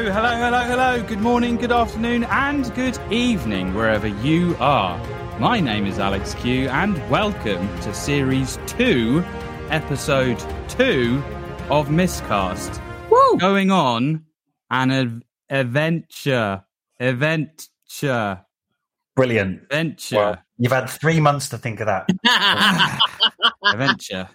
Hello, hello, hello, hello. Good morning, good afternoon, and good evening, wherever you are. My name is Alex Q, and welcome to Series 2, Episode 2 of Miscast. Woo! Going on an ad- adventure. Adventure. Brilliant. Adventure. Well, you've had three months to think of that. adventure.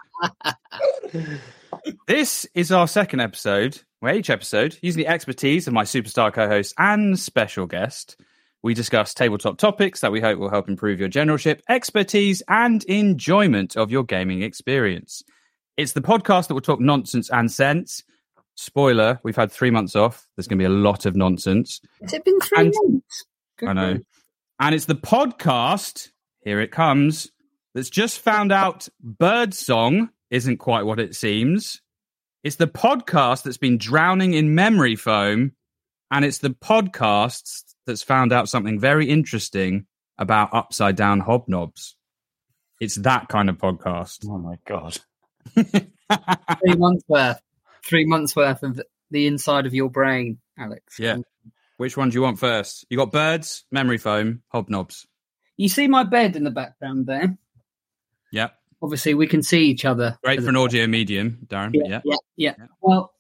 This is our second episode, where each episode, using the expertise of my superstar co host and special guest, we discuss tabletop topics that we hope will help improve your generalship, expertise, and enjoyment of your gaming experience. It's the podcast that will talk nonsense and sense. Spoiler, we've had three months off. There's going to be a lot of nonsense. Has it been three And- months? Good I know. And it's the podcast, here it comes, that's just found out Birdsong isn't quite what it seems. It's the podcast that's been drowning in memory foam. And it's the podcast that's found out something very interesting about upside down hobnobs. It's that kind of podcast. Oh my god. Three months worth. Three months worth of the inside of your brain, Alex. Yeah. Which one do you want first? You got birds, memory foam, hobnobs. You see my bed in the background there? Yep. Obviously, we can see each other. Great for an audio medium, Darren. Yeah, Yeah. yeah, yeah. Well,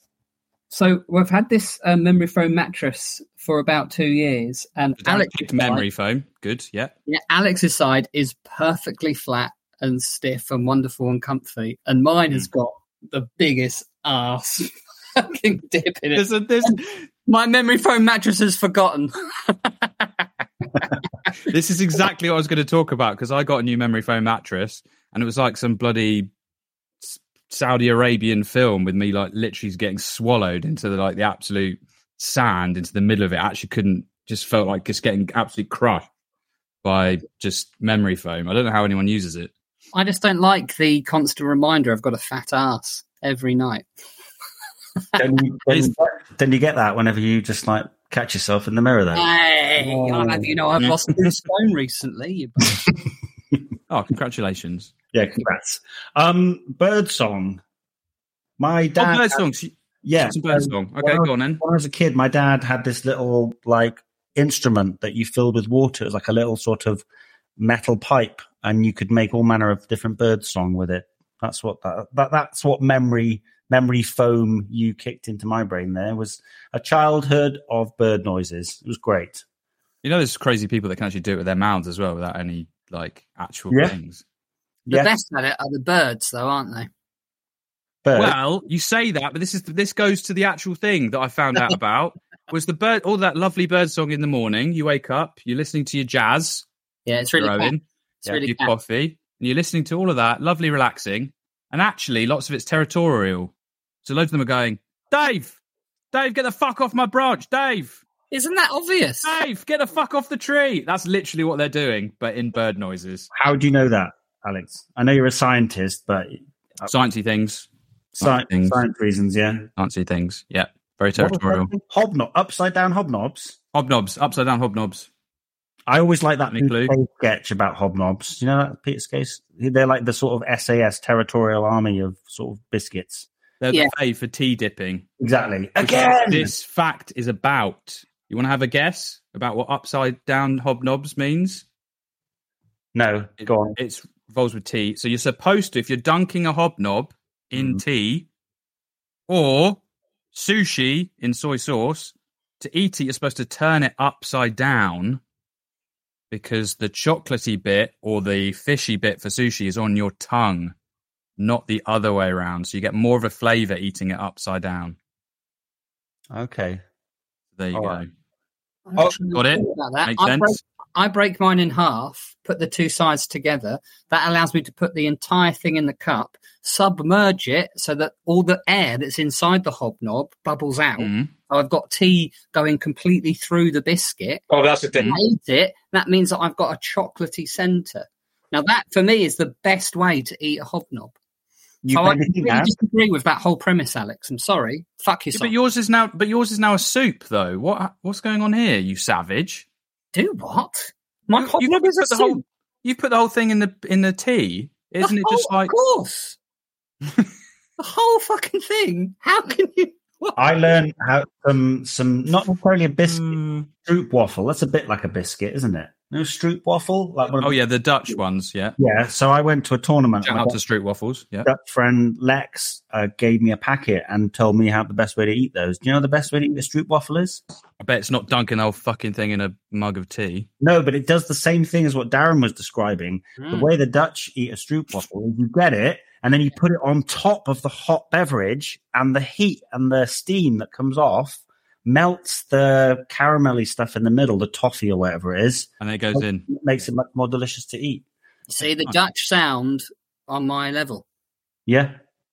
so we've had this uh, memory foam mattress for about two years, and Darren Alex memory foam. Good. Yeah. Yeah, Alex's side is perfectly flat and stiff and wonderful and comfy, and mine has got the biggest ass fucking dip in it. There's a, there's, My memory foam mattress has forgotten. this is exactly what I was going to talk about because I got a new memory foam mattress and it was like some bloody Saudi Arabian film with me like literally getting swallowed into the like the absolute sand into the middle of it. I actually couldn't just felt like just getting absolutely crushed by just memory foam. I don't know how anyone uses it. I just don't like the constant reminder I've got a fat ass every night. Then you, then, then you get that whenever you just like catch yourself in the mirror there. Hey, Oh. You know, I've lost two stone recently. Oh, congratulations. Yeah, congrats. Um Birdsong. My dad oh, bird had- songs. Yeah. Some bird um, song. Okay, go on then. When I was a kid, my dad had this little like instrument that you filled with water. It was like a little sort of metal pipe, and you could make all manner of different bird song with it. That's what that, that that's what memory memory foam you kicked into my brain. There was a childhood of bird noises. It was great. You know, there's crazy people that can actually do it with their mouths as well without any like actual Yeah. things. The Yeah. best at it are the birds, though, aren't they? Bird. Well, you say that, but this is this goes to the actual thing that I found out about. was the bird all that lovely bird song in the morning. You wake up, you're listening to your jazz, Yeah, it's really you're cat. Owen, It's really your cat. coffee, and you're listening to all of that, lovely, relaxing. And actually, lots of it's territorial. So loads of them are going, Dave, Dave, get the fuck off my branch, Dave, Isn't that obvious? Dave, get the fuck off the tree. That's literally what they're doing, but in bird noises, How do you know that, Alex? I know you're a scientist, but uh, sciencey things, science, things. science reasons, yeah. sciencey things. Yeah, very territorial. Hobnob, upside down hobnobs. Hobnobs, upside down hobnobs. I always like that Peter clue? Sketch about hobnobs. You know that Peter Kay's? They're like the sort of SAS territorial army of sort of biscuits. They're Yeah. the fave for tea dipping. Exactly. Which is what Again. this fact is about. You want to have a guess about what upside down hobnobs means? No, It- go on. It's involves with tea. So you're supposed to, if you're dunking a hobnob in Mhm. tea or sushi in soy sauce, to eat it, you're supposed to turn it upside down because the chocolatey bit or the fishy bit for sushi is on your tongue, not the other way around. So you get more of a flavor eating it upside down. Okay. There you All go. right. Oh, got it? About that. Makes I sense. I break mine in half, put the two sides together. That allows me to put the entire thing in the cup, submerge it so that all the air that's inside the hobnob bubbles out. Mm. So I've got tea going completely through the biscuit. Oh, that's a I thing. eat it. That means that I've got a chocolatey centre. Now that for me is the best way to eat a hobnob. You So I made me think completely now. disagree with that whole premise, Alex. I'm sorry. Fuck Yeah, yourself. but yours is now, but yours is now a soup, though. What what's going on here, you savage? Do what? My You- you put the whole, you put the whole thing in the in the tea, isn't The it? Just like Of course. the whole fucking thing. How can you? What? I learned how some some not necessarily a biscuit Mm. stroop waffle. That's a bit like a biscuit, isn't it? No stroop waffle. Like one of oh the- yeah, the Dutch ones. Yeah, yeah. So I went to a tournament. shout and out to Street Waffles. Yeah, Dutch friend Lex uh, gave me a packet and told me how the best way to eat those. Do you know the best way to eat a stroop waffle is? I bet it's not dunking the whole fucking thing in a mug of tea. No, but it does the same thing as what Darren was describing. Hmm. The way the Dutch eat a stroop waffle is you get it and then you put it on top of the hot beverage, and the heat and the steam that comes off melts the caramelly stuff in the middle, the toffee or whatever it is. And it goes in. It makes it much more delicious to eat. See the Dutch sound on my level. Yeah,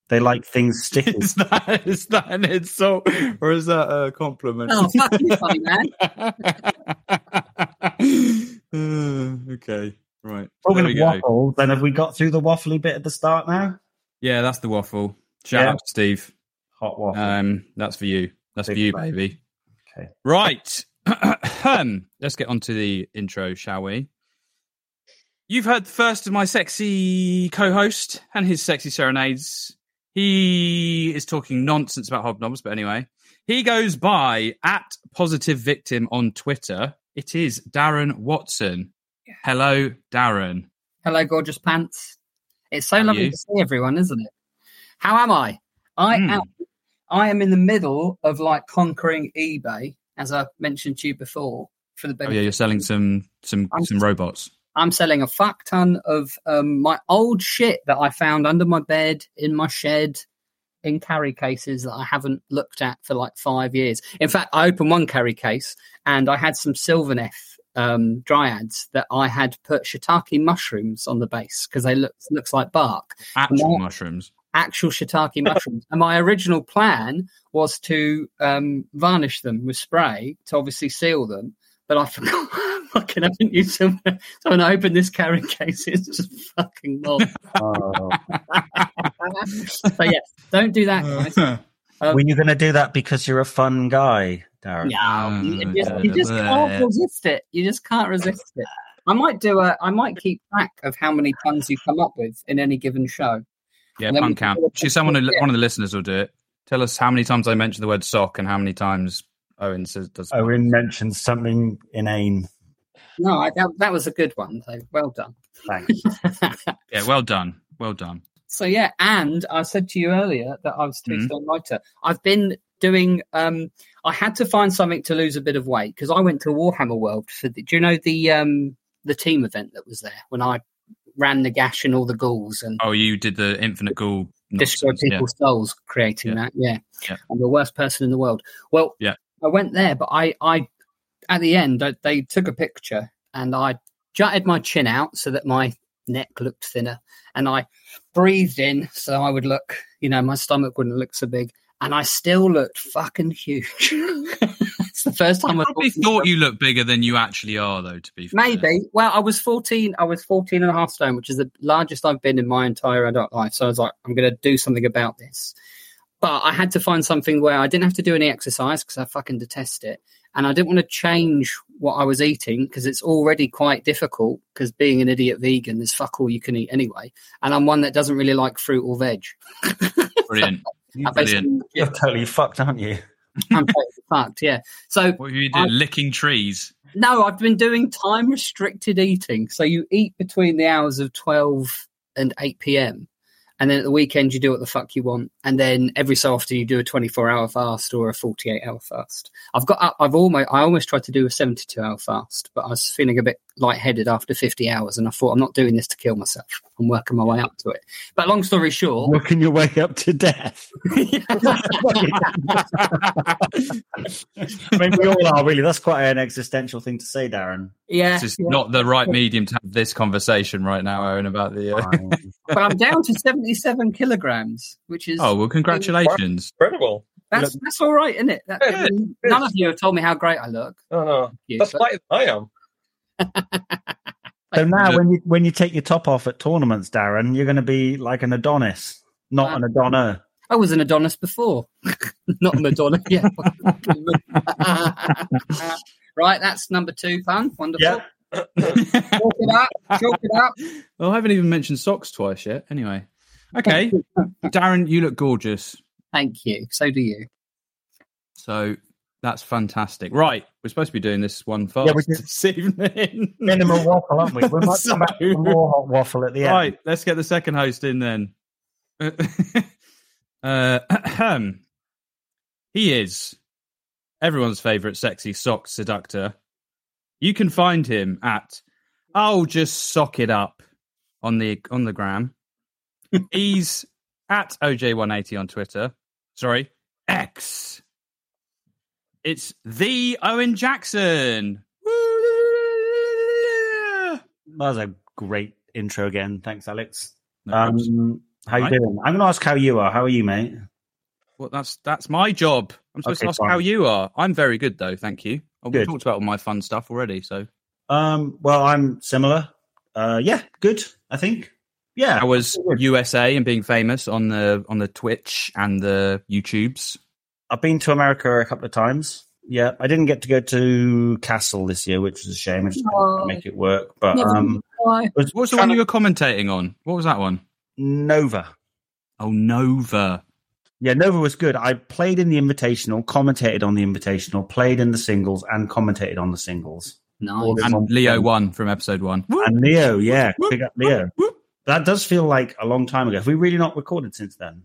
they like things sticky. is that is that an insult or is that a compliment? Oh, fuck you, funny man. Uh, okay, right. Talking of we go. waffles, then have we got through the waffly bit at the start now? Yeah, that's the waffle. Shout Yeah. out to Steve. Hot waffle. Um, that's for you. That's for Big you, fan. baby. Okay. Right. Um, Let's get on to the intro, shall we? You've heard the first of my sexy co-host and his sexy serenades. He is talking nonsense about hobnobs, but anyway, he goes by at positive victim on Twitter. It is Darren Watson. Hello, Darren. Hello, gorgeous pants. It's so How are lovely you? to see everyone, isn't it? How am I? I Hmm. am. I am in the middle of like conquering eBay, as I mentioned to you before. For the Oh yeah, you're selling some some I'm- some robots. I'm selling a fuck ton of um, my old shit that I found under my bed, in my shed, in carry cases that I haven't looked at for like five years. In fact, I opened one carry case and I had some Sylvaneth um, dryads that I had put shiitake mushrooms on the base because they look looks like bark, Actual What? mushrooms. Actual shiitake mushrooms. And my original plan was to um, varnish them with spray to obviously seal them. But I forgot. Fucking haven't used them. So when I opened this carrying case, it's just fucking mold. Oh. so yeah, don't do that, guys. Um, Were you going to do that because you're a fun guy, Darren? No, you Mm, just, you just can't resist it. You just can't resist it. I might do a. I might keep track of how many puns you come up with in any given show. Yeah, And pun count. do a- Actually, someone, who- one of the listeners will do it. Tell us how many times I mentioned the word sock and how many times Owen says does. Owen mentioned something inane. No, I, that, that was a good one. So well done. Thanks. Yeah, well done, well done. So yeah, and I said to you earlier that I was too Mhm. stone lighter. I've been doing. um I had to find something to lose a bit of weight because I went to Warhammer World for. The, do you know the um the team event that was there when I ran the gash and all the ghouls and Oh, you did the infinite ghoul. destroy nonsense, yeah. people's souls creating Yeah. that? Yeah. Yeah. I'm the worst person in the world. Well, Yeah. I went there, but I, I at the end I, they took a picture and I jutted my chin out so that my neck looked thinner, and I breathed in so I would look, you know, my stomach wouldn't look so big, and I still looked fucking huge. it's the first time I I probably thought you looked bigger than you actually are, though. To be fair. Maybe. Well, I was 14. I was 14 and a half stone, which is the largest I've been in my entire adult life. So I was like, I'm going to do something about this. But I had to find something where I didn't have to do any exercise because I fucking detest it. And I didn't want to change what I was eating because it's already quite difficult because being an idiot vegan, there's fuck all you can eat anyway. And I'm one that doesn't really like fruit or veg. Brilliant. I basically- Brilliant. You're totally fucked, aren't you? I'm totally fucked, yeah. So What have you doing? Licking trees. No, I've been doing time restricted eating. So you eat between the hours of 12 and 8 p.m. And then at the weekend, you do what the fuck you want. And then every so often, you do a 24 hour fast or a 48 hour fast. I've got, up- I've almost, I almost tried to do a 72 hour fast, but I was feeling a bit lightheaded after 50 hours. And I thought, I'm not doing this to kill myself. I'm working my way up to it. But long story short, Working your way up to death. I mean, we all are really. That's quite an existential thing to say, Darren. yeah. This is yeah. not the right medium to have this conversation right now, Owen, about the. Uh... but I'm down to 77 kilograms, which is, Oh well, congratulations! Incredible. that's, that's all right, isn't it? That, Yeah, it is. none of you have told me how great I look. Oh no, you, that's but- lighter than I am. So now, when you when you take your top off at tournaments, Darren, you're going to be like an Adonis, not uh, an Adonna. I was an Adonis before, not Madonna. yeah. right, that's number two. Fun, wonderful. Yeah. Chalk it up. Chalk it up. Well, I haven't even mentioned socks twice yet. Anyway, okay, Darren, you look gorgeous. Thank you. So do you. So that's fantastic. Right, we're supposed to be doing this one fast Yeah, we this evening. Minimal waffle, aren't we? We might come back to more hot waffle at the end. Right, let's get the second host in then. uh, he is everyone's favorite sexy sock seductor. You can find him at I'll just sock it up on the on the gram. He's at OJ180 on Twitter. Sorry, X. It's the Owen Jackson. That was a great intro again. Thanks, Alex. No. Um, how you Right. doing? I'm going to ask how you are. How are you, mate? Well, that's that's my job. I'm supposed Okay, to ask fine. how you are. I'm very good though, thank you. Oh, We Good. talked about all my fun stuff already, so Um, well, I'm similar. Uh, yeah, good. I think. Yeah, I was. USA and being famous on the on the Twitch and the YouTubes. I've been to America a couple of times. Yeah, I didn't get to go to Castle this year, which was a shame. I just Oh. couldn't make it work. But Never um, was What was the one of you were commentating on? What was that one? Nova. Oh, Nova. Yeah, Nova was good. I played in the Invitational, commentated on the Invitational, played in the singles, and commentated on the singles. All Nice. in one And Leo thing. won from episode one. And Leo, yeah, big up Leo. That does feel like a long time ago. Have we really not recorded since then?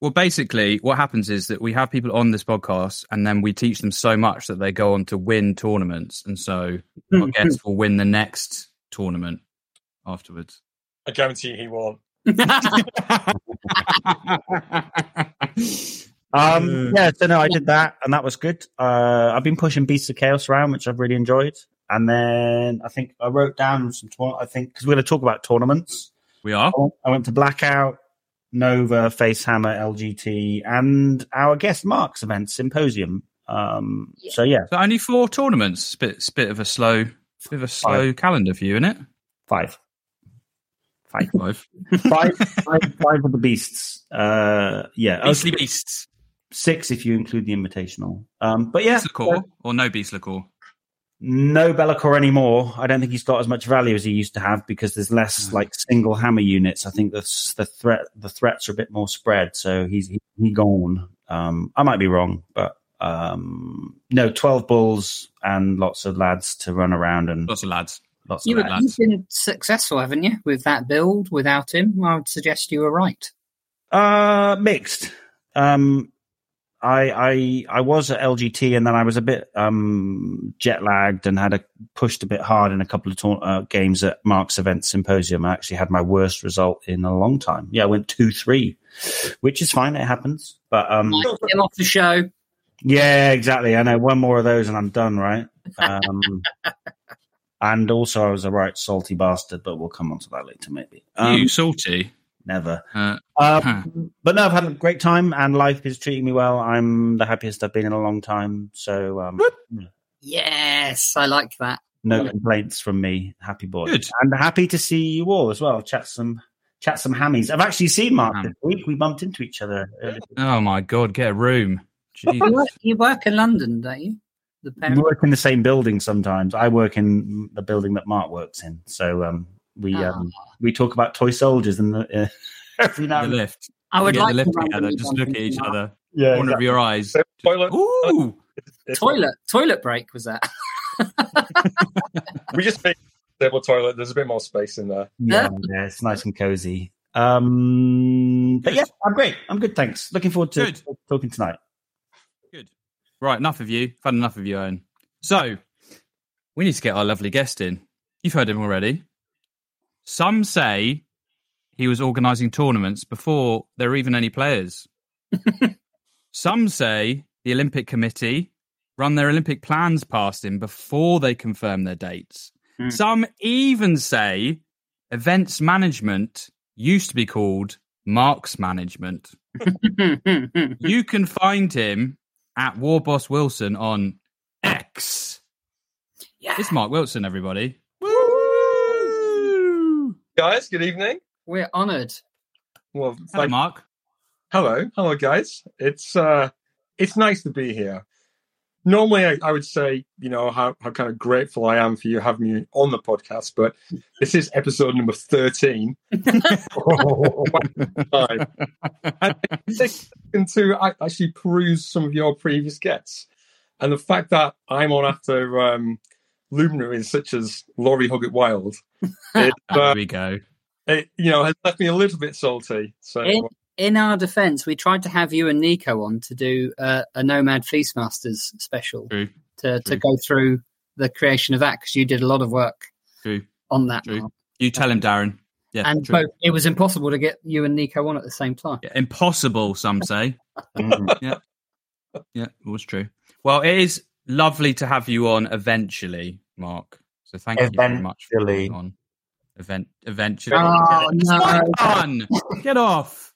Well, basically, what happens is that we have people on this podcast, and then we teach them so much that they go on to win tournaments, and so our guest will win the next tournament afterwards. I guarantee he won't. Um, yeah, so no, I did that, and that was good. Uh, I've been pushing Beasts of Chaos around, which I've really enjoyed. And then I think I wrote down some. Tour- I think because we're going to talk about tournaments. we are. I went- I went to Blackout, Nova, Facehammer, LGT, and our guest Mark's event Symposium. Um, so yeah, So only four tournaments. Bit, it's a bit of a slow, bit of a slow calendar for you, isn't it? five, five, Five. five, five, five of the beasts. Uh, yeah, Beastly okay, Beasts. six if you include the Invitational. Um, but yeah, Beast Liqueur or no Be'lakor? No Be'lakor anymore. I don't think he's got as much value as he used to have because there's less like single hammer units. I think the the threat the threats are a bit more spread. So he's he, he gone. Um, I might be wrong, but um, no, twelve bulls and lots of lads to run around and Lots of lads. lots You, of lads. you've been successful, haven't you, with that build without him? I would suggest you were right. Uh, mixed. Um, I I I was at LGT and then I was a bit um jet lagged and had a pushed a bit hard in a couple of tour- uh, games at Mark's event symposium. I actually had my worst result in a long time. Yeah, I went two three, which is fine. It happens. But um, Get off the show. Yeah, exactly. I know one more of those and I'm done, right? Um, and also, I was a right salty bastard, but we'll come on to that later, maybe. Um, you salty? Never. Uh, Um, Huh. But no, I've had a great time, and life is treating me well. I'm the happiest I've been in a long time, so um, Yes, I like that. no complaints from me. Happy boy, Good. and happy to see you all as well. Chat some, chat some hammies. I've actually seen Mark Ham. this week. We bumped into each other. oh my god, get a room. Jeez. You work, you work in London, don't you? We work in the same building sometimes. I work in the building that Mark works in, so um, we Ah. um, we talk about toy soldiers and the, uh, every now the and lift. I would Get like the lift to together. randomly Just bump look at each Mark. other. Yeah, Corner of your eyes. So, toilet. Ooh. it's- Toilet, toilet break was that? We just made a table toilet. There's a bit more space in there. Yeah, yeah, it's nice and cozy. Um, but yeah, I'm great. I'm good. Thanks. Looking forward to Good. talking tonight. Good. Right, enough of you. I've had enough of you, Owen. So, we need to get our lovely guest in. You've heard him already. Some say he was organising tournaments before there were even any players. Some say the Olympic Committee run their Olympic plans past him before they confirm their dates. Hmm. Some even say events management used to be called Marks Management. you can find him at War Boss Wilson on X. yeah, It's Mark Wilson, everybody. Guys, good evening. we're honoured. Well, Hello, thank- Mark. hello, hello, guys. It's uh, it's nice to be here. Normally, I, I would say, you know, how, how kind of grateful I am for you having me on the podcast, but this is episode number 13. Time. And it's to I- actually peruse some of your previous guests. And the fact that I'm on after um, luminaries such as Laurie Huggett Wild, it, There uh, we go. it, you know, has left me a little bit salty. So, In, in our defence, we tried to have you and Nico on to do uh, a Nomad Feastmasters special True. to, to go through the creation of that because you did a lot of work True. on that. True. You tell him, Darren. Yeah, and both, it was impossible to get you and Nico on at the same time. Yeah, impossible, some say. Mm. Yeah, it was true. Well, it is lovely to have you on eventually, Mark. So thank you very much for Eventually. being on. Event, eventually. Oh, no. not. Get off.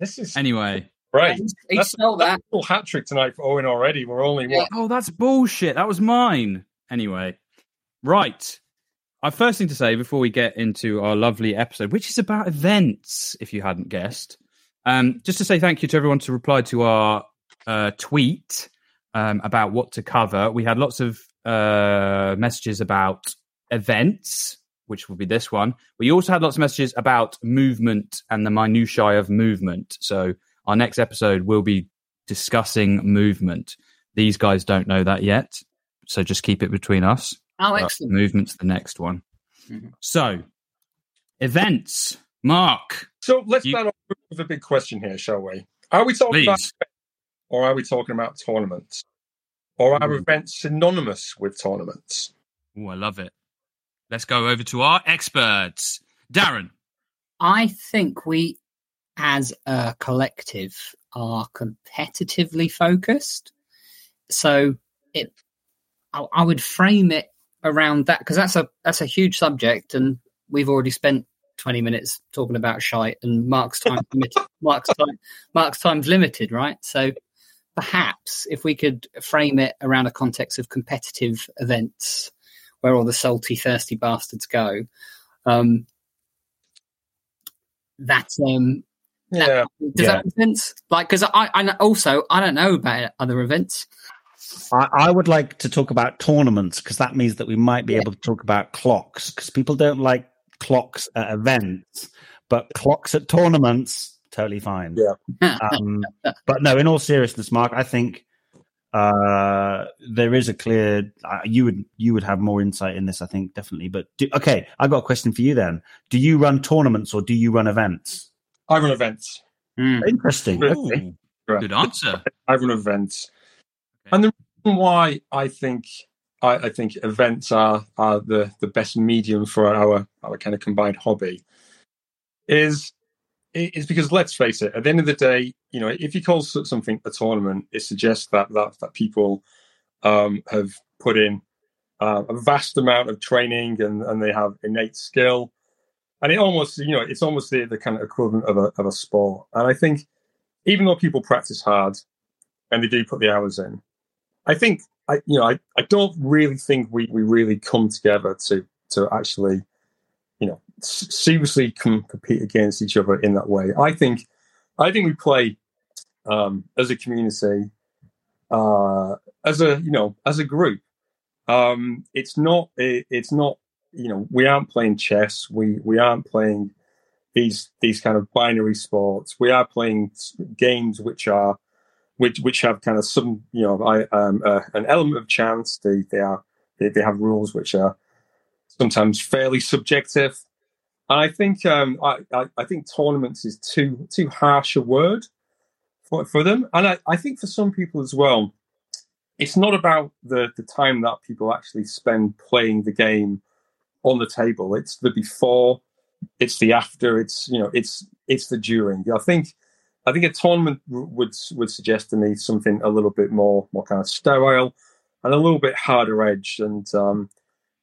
this is Anyway. Right. He That's- spelled that. Full hat trick tonight for Owen already. We're only what? Oh, that's bullshit. That was mine. Anyway, right. Our first thing to say before we get into our lovely episode, which is about events, if you hadn't guessed, um, just to say thank you to everyone to reply to our uh, tweet um, about what to cover. We had lots of uh, messages about events, which will be this one. We also had lots of messages about movement and the minutiae of movement. So our next episode will be discussing movement. These guys don't know that yet, so just keep it between us. Oh, But excellent. Movement's the next one. Mhm. So, events. Mark, So let's You- start off with a big question here, shall we? Are we talking about please. Or are we talking about tournaments? Or are Ooh. events synonymous with tournaments? Oh, I love it. Let's go over to our experts. Darren. I think we, as a collective, are competitively focused. So it, I, I would frame it around that because that's a that's a huge subject, and we've already spent twenty minutes talking about shite, and Mark's time limited. Mark's time Mark's time's limited, right? So perhaps if we could frame it around a context of competitive events, where all the salty, thirsty bastards go. Um, that um Yeah. does Yeah. that make sense like because I, I also i don't know about other events I, I would like to talk about tournaments because that means that we might be Yeah. able to talk about clocks because people don't like clocks at events, but clocks at tournaments totally fine. Yeah. Um, but no, in all seriousness, Mark, I think uh, there is a clear. Uh, you would you would have more insight in this, I think, definitely. But do, okay, I've got a question for you then. Do you run tournaments or do you run events? I run events. Hmm. Interesting. Okay. Good answer. I run events. And the reason why I think I, I think events are are the, the best medium for our our kind of combined hobby is is because let's face it, at the end of the day, you know, if you call something a tournament, it suggests that that that people um, have put in uh, a vast amount of training and and they have innate skill, and it almost you know it's almost the, the kind of equivalent of a of a sport. And I think even though people practice hard and they do put the hours in, I think I you know I, I don't really think we we really come together to to actually seriously compete against each other in that way. I think I think we play um, as a community, uh, as a you know as a group. Um, it's not it, it's not you know we aren't playing chess. We we aren't playing these these kind of binary sports. We are playing games which are which which have kind of some you know I, um, uh, an element of chance. They they are they, they have rules which are sometimes fairly subjective. And I think um, I, I, I, think tournaments is too too harsh a word for, for them. And I, I think for some people as well, it's not about the, the time that people actually spend playing the game on the table. It's the before, it's the after, it's you know, it's it's the during. I think I think a tournament would would suggest to me something a little bit more more kind of sterile and a little bit harder edged. And um,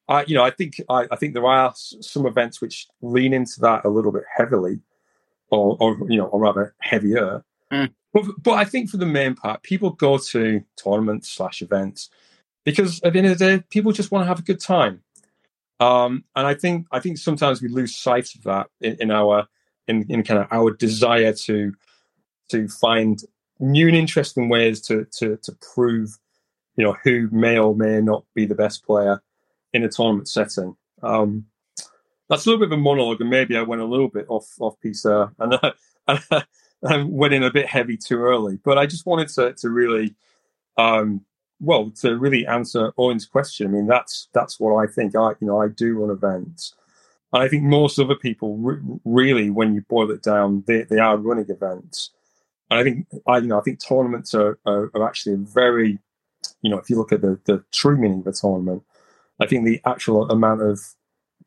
I, you know, I think I, I, think there are some events which lean into that a little bit heavily, or, or you know, or rather heavier. Mm. But but I think for the main part, people go to tournaments slash events because at the end of the day, people just want to have a good time. Um, and I think I think sometimes we lose sight of that in, in our in, in kind of our desire to to find new and interesting ways to to to prove, you know, who may or may not be the best player in a tournament setting. Um, that's a little bit of a monologue, and maybe I went a little bit off off piece there, and, uh, and went in a bit heavy too early. But I just wanted to to really, um, well, to really answer Owen's question. I mean, that's that's what I think. I you know I do run events, and I think most other people re- really, when you boil it down, they they are running events. And I think I you know I think tournaments are, are, are actually very, you know, if you look at the the true meaning of a tournament I think the actual amount of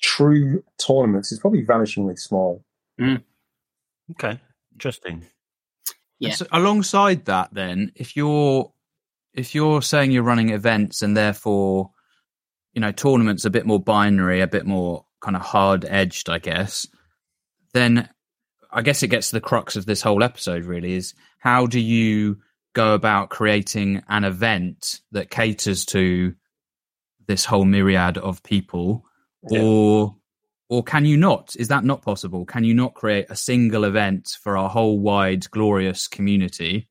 true tournaments is probably vanishingly small. Mm. Okay, interesting. Yeah. So alongside that, then, if you're if you're saying you're running events and therefore, you know, tournaments a bit more binary, a bit more kind of hard edged, I guess, then I guess it gets to the crux of this whole episode. Really, is how do you go about creating an event that caters to this whole myriad of people yeah. or or can you not? Is that not possible? Can you not create a single event for our whole wide glorious community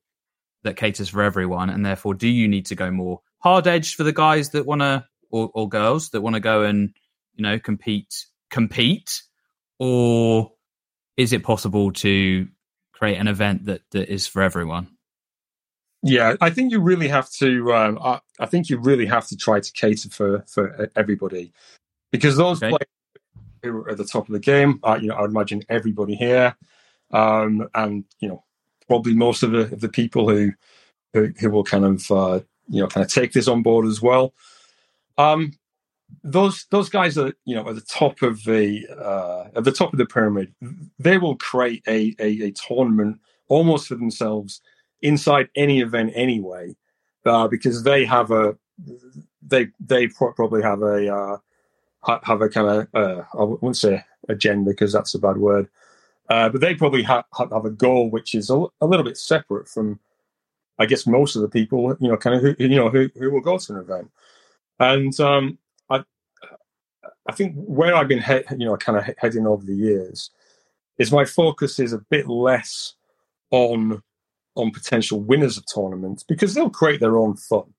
that caters for everyone and therefore do you need to go more hard edged for the guys that want to or, or girls that want to go and you know compete compete? Or is it possible to create an event that that is for everyone yeah, I think you really have to. Um, I, I, think you really have to try to cater for for everybody, because those okay. players who are at the top of the game, are, you know, I imagine everybody here, um, and you know, probably most of the of the people who who, who will kind of uh, you know kind of take this on board as well. Um, those those guys are you know at the top of the uh, at the top of the pyramid. They will create a, a, a tournament almost for themselves inside any event anyway, uh, because they have a they they probably have a uh, have a kind of uh, I wouldn't say agenda because that's a bad word, uh, but they probably ha- have a goal which is a, a, little bit separate from, I guess, most of the people you know kind of who you know who, who will go to an event, and um, I I think where I've been he- you know kind of heading over the years is my focus is a bit less on on potential winners of tournaments because they'll create their own fun,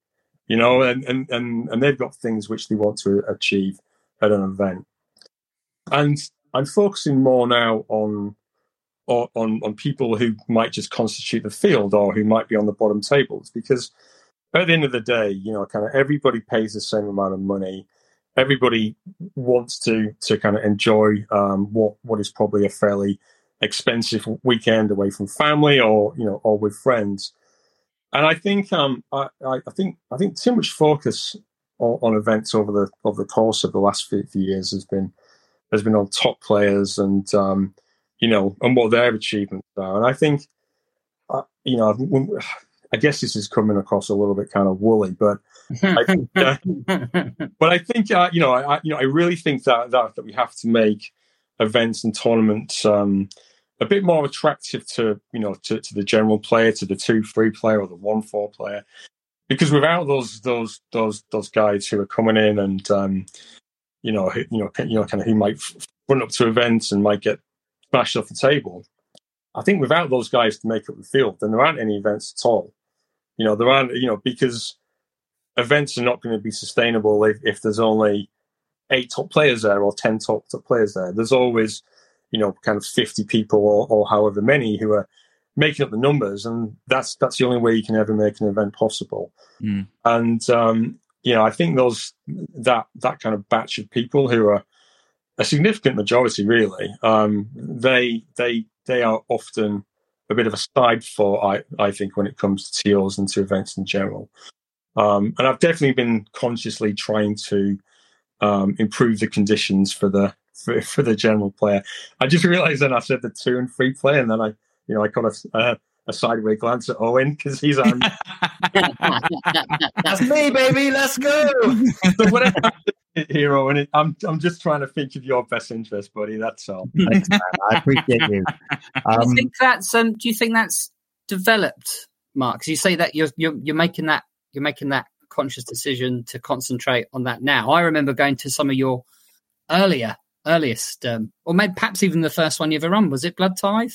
you know, and, and, and, and they've got things which they want to achieve at an event. And I'm focusing more now on on on people who might just constitute the field or who might be on the bottom tables because at the end of the day, you know, kind of everybody pays the same amount of money. Everybody wants to to kind of enjoy um, what what is probably a fairly expensive weekend away from family or you know or with friends. And I think um, I, I, think I think too much focus on, on, events over the over the course of the last few, few years has been has been on top players and um, you know, and what their achievements are. And I think, uh, you know, I guess this is coming across a little bit kind of woolly, but I think, uh, but I think uh, you know, I, you know, I really think that that that we have to make events and tournaments um, a bit more attractive to you know to, to the general player, to the two three player or the one four player, because without those those those those guys who are coming in and um, you know you know you know kind of who might run up to events and might get smashed off the table. I think without those guys to make up the field, then there aren't any events at all. You know, there aren't, you know, because events are not going to be sustainable if, if there's only eight top players there or 10 top, top players there. There's always, you know, kind of 50 people or, or however many who are making up the numbers. And that's, that's the only way you can ever make an event possible. Mm. And, um, you know, I think those, that, that kind of batch of people who are a significant majority, really, um, they, they, they are often a bit of a side for I, I think when it comes to TOs and to events in general. Um, and I've definitely been consciously trying to um, improve the conditions for the for, for, the general player. I just realised then I said the two and three player, and then I you know I got a, uh, a sideways glance at Owen because he's on. That's me, baby. Let's go. so whatever hero, and I'm I'm just trying to think of your best interest, buddy. That's all. Thanks, man. I appreciate you. Um, do you think that's um, Do you think that's developed, Mark? Because you say that you're, you're you're making that you're making that conscious decision to concentrate on that now. I remember going to some of your earlier earliest, um, or maybe perhaps even the first one you ever run. Was it Blood Tithe?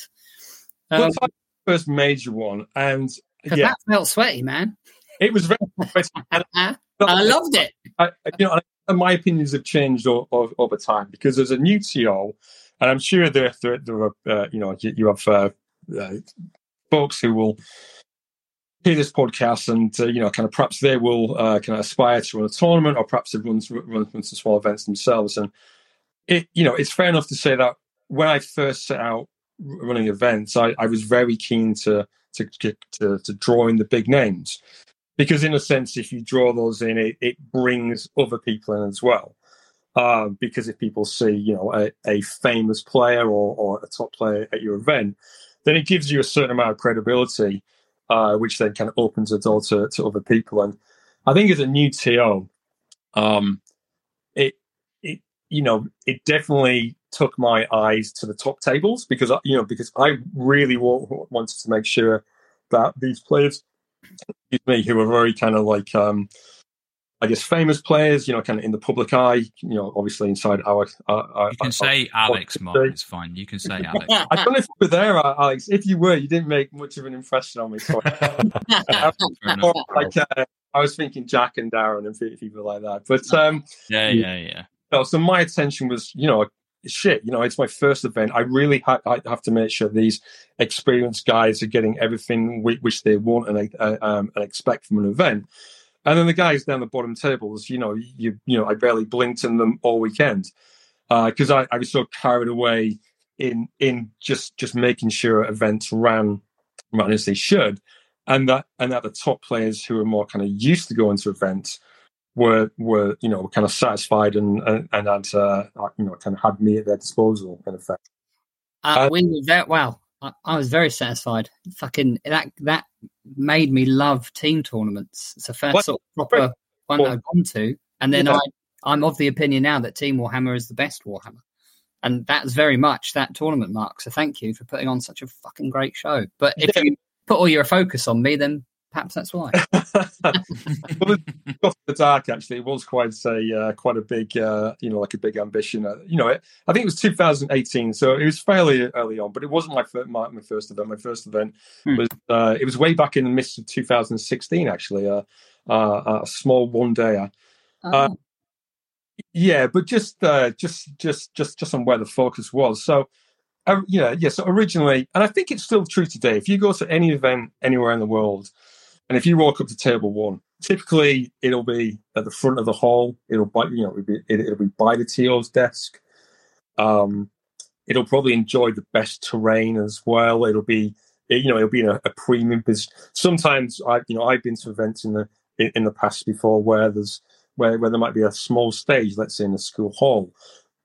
Um, Blood Tithe first major one, and yeah, that felt sweaty, man. It was very. I loved it. I, you know, my opinions have changed over, over time because there's a new TO, and I'm sure there there, there are uh, you know you, have uh, uh, folks who will hear this podcast and uh, you know kind of perhaps they will uh, kind of aspire to run a tournament or perhaps they've run, run, run some small events themselves and it you know it's fair enough to say that when I first set out running events I, I was very keen to to, to to draw in the big names. Because in a sense if you draw those in it, it brings other people in as well. Uh, because if people see you know a, a famous player or, or a top player at your event then it gives you a certain amount of credibility uh, which then kind of opens the door to, to other people. And i think as a new to um, you know it definitely took my eyes to the top tables because you know because i really w- wanted to make sure that these players excuse me, who are very kind of like, um, I guess, famous players, you know, kind of in the public eye, you know, obviously inside our. our you can our, say Alex, Mark. It's fine. You can say Alex. I don't know if you were there, Alex. If you were, you didn't make much of an impression on me. So like, uh, I was thinking Jack and Darren and people like that. But um, yeah, yeah, yeah. So, so my attention was, you know, shit, you know, it's my first event. I really ha- I have to make sure these experienced guys are getting everything which they want and, uh, um, and expect from an event. And then the guys down the bottom tables, you know, you you know, I barely blinked in them all weekend because uh, I, I was so carried away in in just just making sure events ran ran as they should, and that and that the top players who are more kind of used to going to events were were you know kind of satisfied and and, and had uh, you know kind of had me at their disposal in effect. Uh, uh, we were very well. I, I, was very satisfied. Fucking that that made me love team tournaments. It's the first what? sort of proper one I've gone to, and then yeah. I I'm of the opinion now that Team Warhammer is the best Warhammer. And that's very much that tournament, Mark. So thank you for putting on such a fucking great show. But if yeah. you put all your focus on me, then Perhaps that's why. well, the dark actually it was quite a uh, quite a big uh, you know like a big ambition. Uh, you know, it, I think it was 2018, so it was fairly early on, but it wasn't my first, my, my first event. My first event hmm. was uh, it was way back in the midst of 2016 actually. Uh, uh, a small one day. Oh. yeah, but just just just just just on where the focus was. So uh, yeah, yeah. So originally, and I think it's still true today. If you go to any event anywhere in the world, and if you walk up to table one, typically it'll be at the front of the hall. It'll by you know it'll be, it'll be by the TO's desk. Um, it'll probably enjoy the best terrain as well. It'll be you know it'll be in a, a premium because sometimes I you know I've been to events in the in, in, the past before where there's where where there might be a small stage, let's say in a school hall,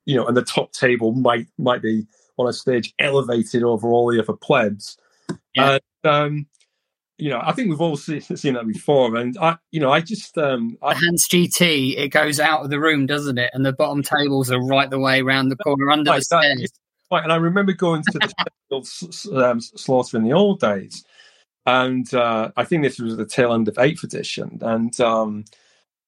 you know, and the top table might might be on a stage elevated over all the other plebs. Yeah. And, um, you know, I think we've all seen, seen that before. And I, you know, I just, um, The I, Hans GT, it goes out of the room, doesn't it? And the bottom tables are right the way around the corner under the Like that, stairs. Right, and I remember going to the um, slaughter in the old days, and uh, I think this was the tail end of eighth edition, and um,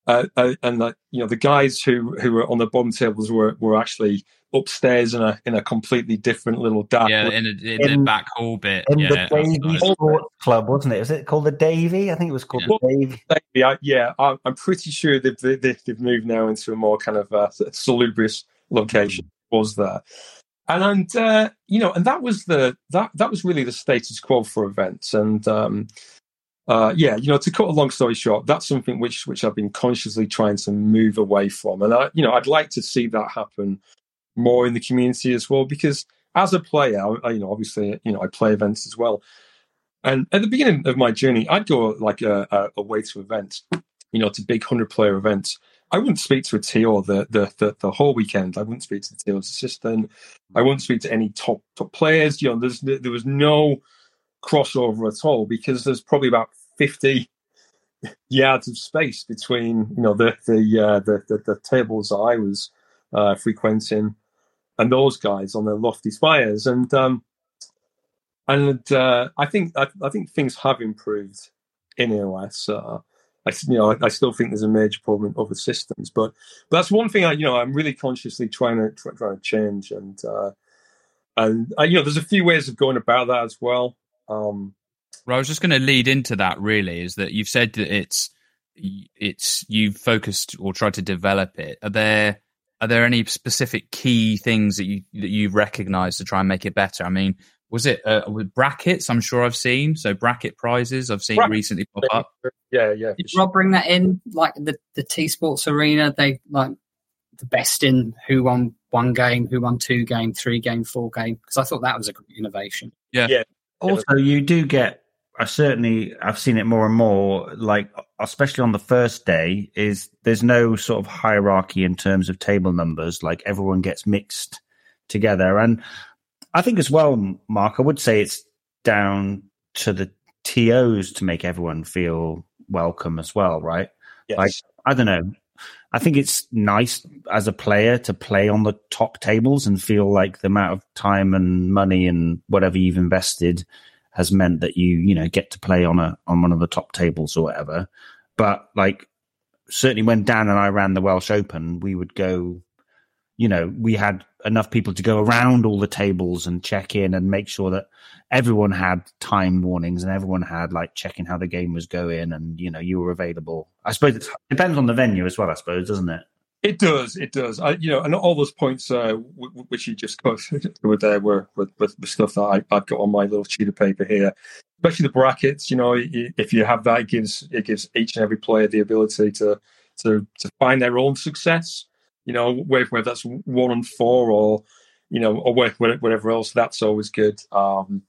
uh, uh, and you know the guys who who were on the bottom tables were were actually upstairs in a in a completely different little dark. Yeah, in, a, in, In- the back hall bit. In yeah, the Davy nice. Sports Club, wasn't it? Was it called the Davy? I think it was called Yeah. the Davy. Maybe, I, yeah, I, I'm pretty sure they've, they've they've moved now into a more kind of uh, salubrious location. Was there? And and uh, you know, and that was the that that was really the status quo for events. And um, uh, yeah, you know, to cut a long story short, that's something which which I've been consciously trying to move away from. And I, you know, I'd like to see that happen more in the community as well. Because as a player, I, you know, obviously, you know, I play events as well. And at the beginning of my journey, I'd go like a, a, away to events, you know, to big hundred player events. I wouldn't speak to a TO the, the the the whole weekend. I wouldn't speak to the TO's assistant. I wouldn't speak to any top top players. You know, there's there was no crossover at all because there's probably about fifty yards of space between you know the the uh, the, the, the tables I was uh, frequenting and those guys on their lofty spires. And um, and uh, I think I, I think things have improved in EOS. Uh, I you know I, I still think there's a major problem in other systems, but but that's one thing I you know I'm really consciously trying to try, trying to change and uh, and uh, you know there's a few ways of going about that as well. Um, Well, I was just going to lead into that. Really, is that you've said that it's it's you've focused or tried to develop it. Are there are there any specific key things that you that you've recognised to try and make it better? I mean, was it uh, with brackets? I'm sure I've seen so bracket prizes. I've seen Bracket- recently pop up. yeah, yeah. Did Rob bring that in? Like the, the T Sports Arena, they like the best in who won one game, who won two game, three game, four game. Because I thought that was a great innovation. Yeah, yeah. Also, you do get. I certainly I've seen it more and more. Like especially on the first day, is there's no sort of hierarchy in terms of table numbers. Like everyone gets mixed together, and I think as well, Mark. I would say it's down to the TOs to make everyone feel welcome as well, right? Yes. Like I don't know. I think it's nice as a player to play on the top tables and feel like the amount of time and money and whatever you've invested has meant that you, you know, get to play on a on one of the top tables or whatever. But like certainly when Dan and I ran the Welsh Open, we would go, you know, we had enough people to go around all the tables and check in and make sure that everyone had time warnings and everyone had like checking how the game was going and you know you were available. I suppose it depends on the venue as well. I suppose doesn't it? It does, it does. I, you know, and all those points uh, w- which you just got were there were with, with, stuff that I, I've got on my little sheet of paper here. Especially the brackets. You know, if you have that, it gives it gives each and every player the ability to to to find their own success. You know, whether, whether that's one and four or you know, or whatever else. That's always good. Um,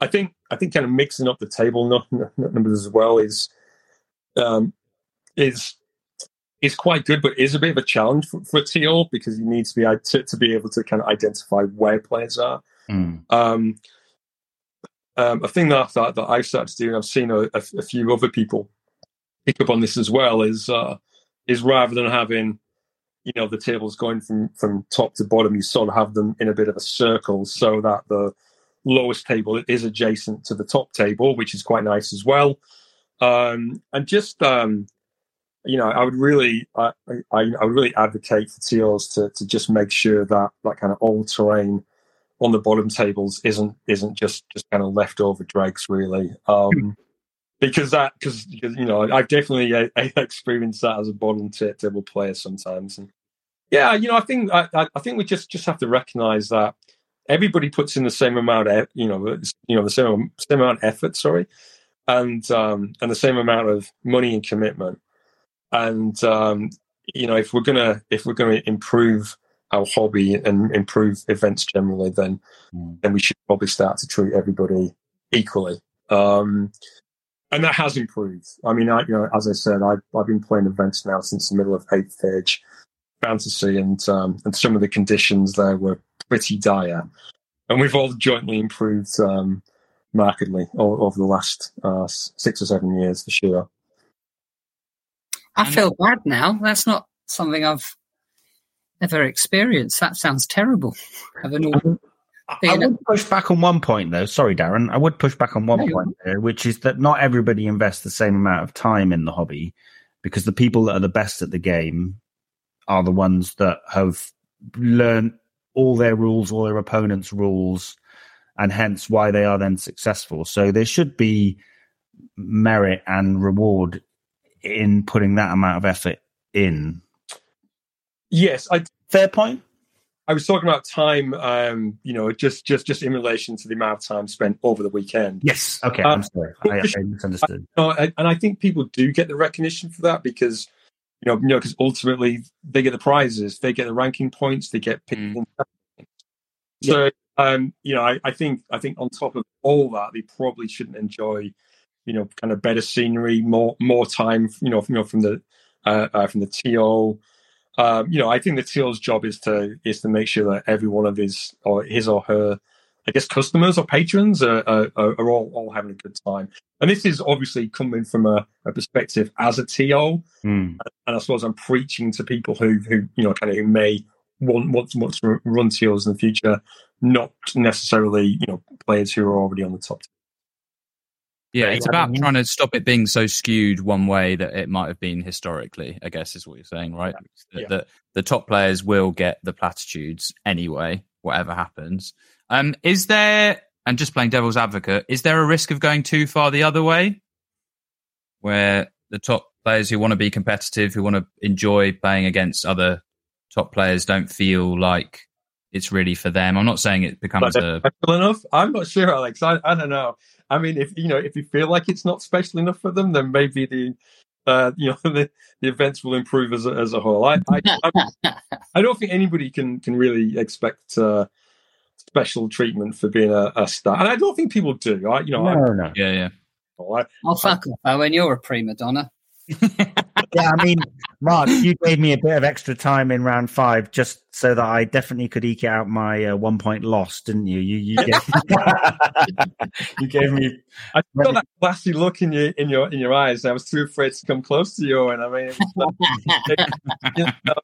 I think I think kind of mixing up the table nu- nu- numbers as well is um, is is quite good, but is a bit of a challenge for, for TO because you need to be to, to be able to kind of identify where players are. Um, um, a thing that, that that I've started to do, and I've seen a, a, a few other people pick up on this as well, is uh, is rather than having you know the tables going from from top to bottom, you sort of have them in a bit of a circle so that the lowest table is adjacent to the top table, which is quite nice as well. Um, and just um, you know, I would really, I, I, I would really advocate for TOs to to just make sure that that kind of all terrain on the bottom tables isn't isn't just just kind of leftover dregs really. Um, because that because you know I've definitely uh, experienced that as a bottom t- table player sometimes, and yeah, you know I think I, I think we just just have to recognise that everybody puts in the same amount of you know you know the same same amount of effort, sorry, and um, and the same amount of money and commitment, and um, you know if we're gonna if we're gonna improve our hobby and improve events generally, then then we should probably start to treat everybody equally. Um, and that has improved. I mean, I, you know, as I said, I've, I've been playing events now since the middle of eighth age fantasy, and um, and some of the conditions there were pretty dire, and we've all jointly improved um, markedly o- over the last uh, six or seven years for sure. I feel bad now. That's not something I've ever experienced. That sounds terrible. All, I would push back on one point, though. Sorry, Darren. I would push back on one No, point there, which is that not everybody invests the same amount of time in the hobby because the people that are the best at the game are the ones that have learned all their rules, all their opponents' rules, and hence why they are then successful. So there should be merit and reward in putting that amount of effort in. Yes, I Fair point. I was talking about time. Um, you know, just just just in relation to the amount of time spent over the weekend. Yes. Okay. Uh, I'm sorry. I, I misunderstood. No, I, and I think people do get the recognition for that because you know, you know, because ultimately they get the prizes, they get the ranking points, they get picked. Mm. in. So, um, you know, I, I think I think on top of all that, they probably shouldn't enjoy, you know, kind of better scenery, more more time, you know, from, you know, from the uh, uh, from the TO. Um, you know, I think the TO's job is to is to make sure that every one of his or his or her, I guess, customers or patrons are, are, are all all having a good time. And this is obviously coming from a, a perspective as a TO, Hmm. and I suppose I'm preaching to people who who you know kind of who may want want to, want to run TOs in the future, not necessarily you know players who are already on the top. Yeah, Yeah, it's about mean- trying to stop it being so skewed one way that it might have been historically. I guess is what you're saying, right? That Yeah. the, top players will get the platitudes anyway, whatever happens. Um, is there, and just playing devil's advocate, is there a risk of going too far the other way, where the top players who want to be competitive, who want to enjoy playing against other top players, don't feel like it's really for them? I'm not saying it becomes a enough? I'm not sure, Alex. I, I don't know. I mean, if you know, if you feel like it's not special enough for them, then maybe the uh, you know the, the events will improve as a, as a whole. I I, I I don't think anybody can can really expect uh, special treatment for being a, a star, and I don't think people do. I you know No, no. yeah, yeah. I, I, oh, fuck off, Owen. You're a prima donna. yeah, I mean, Mark, you gave me a bit of extra time in round five just so that I definitely could eke out my uh, one point loss, didn't you? You you gave, you gave me. I saw that glassy look in your in your in your eyes. I was too afraid to come close to you, and I mean, it you know,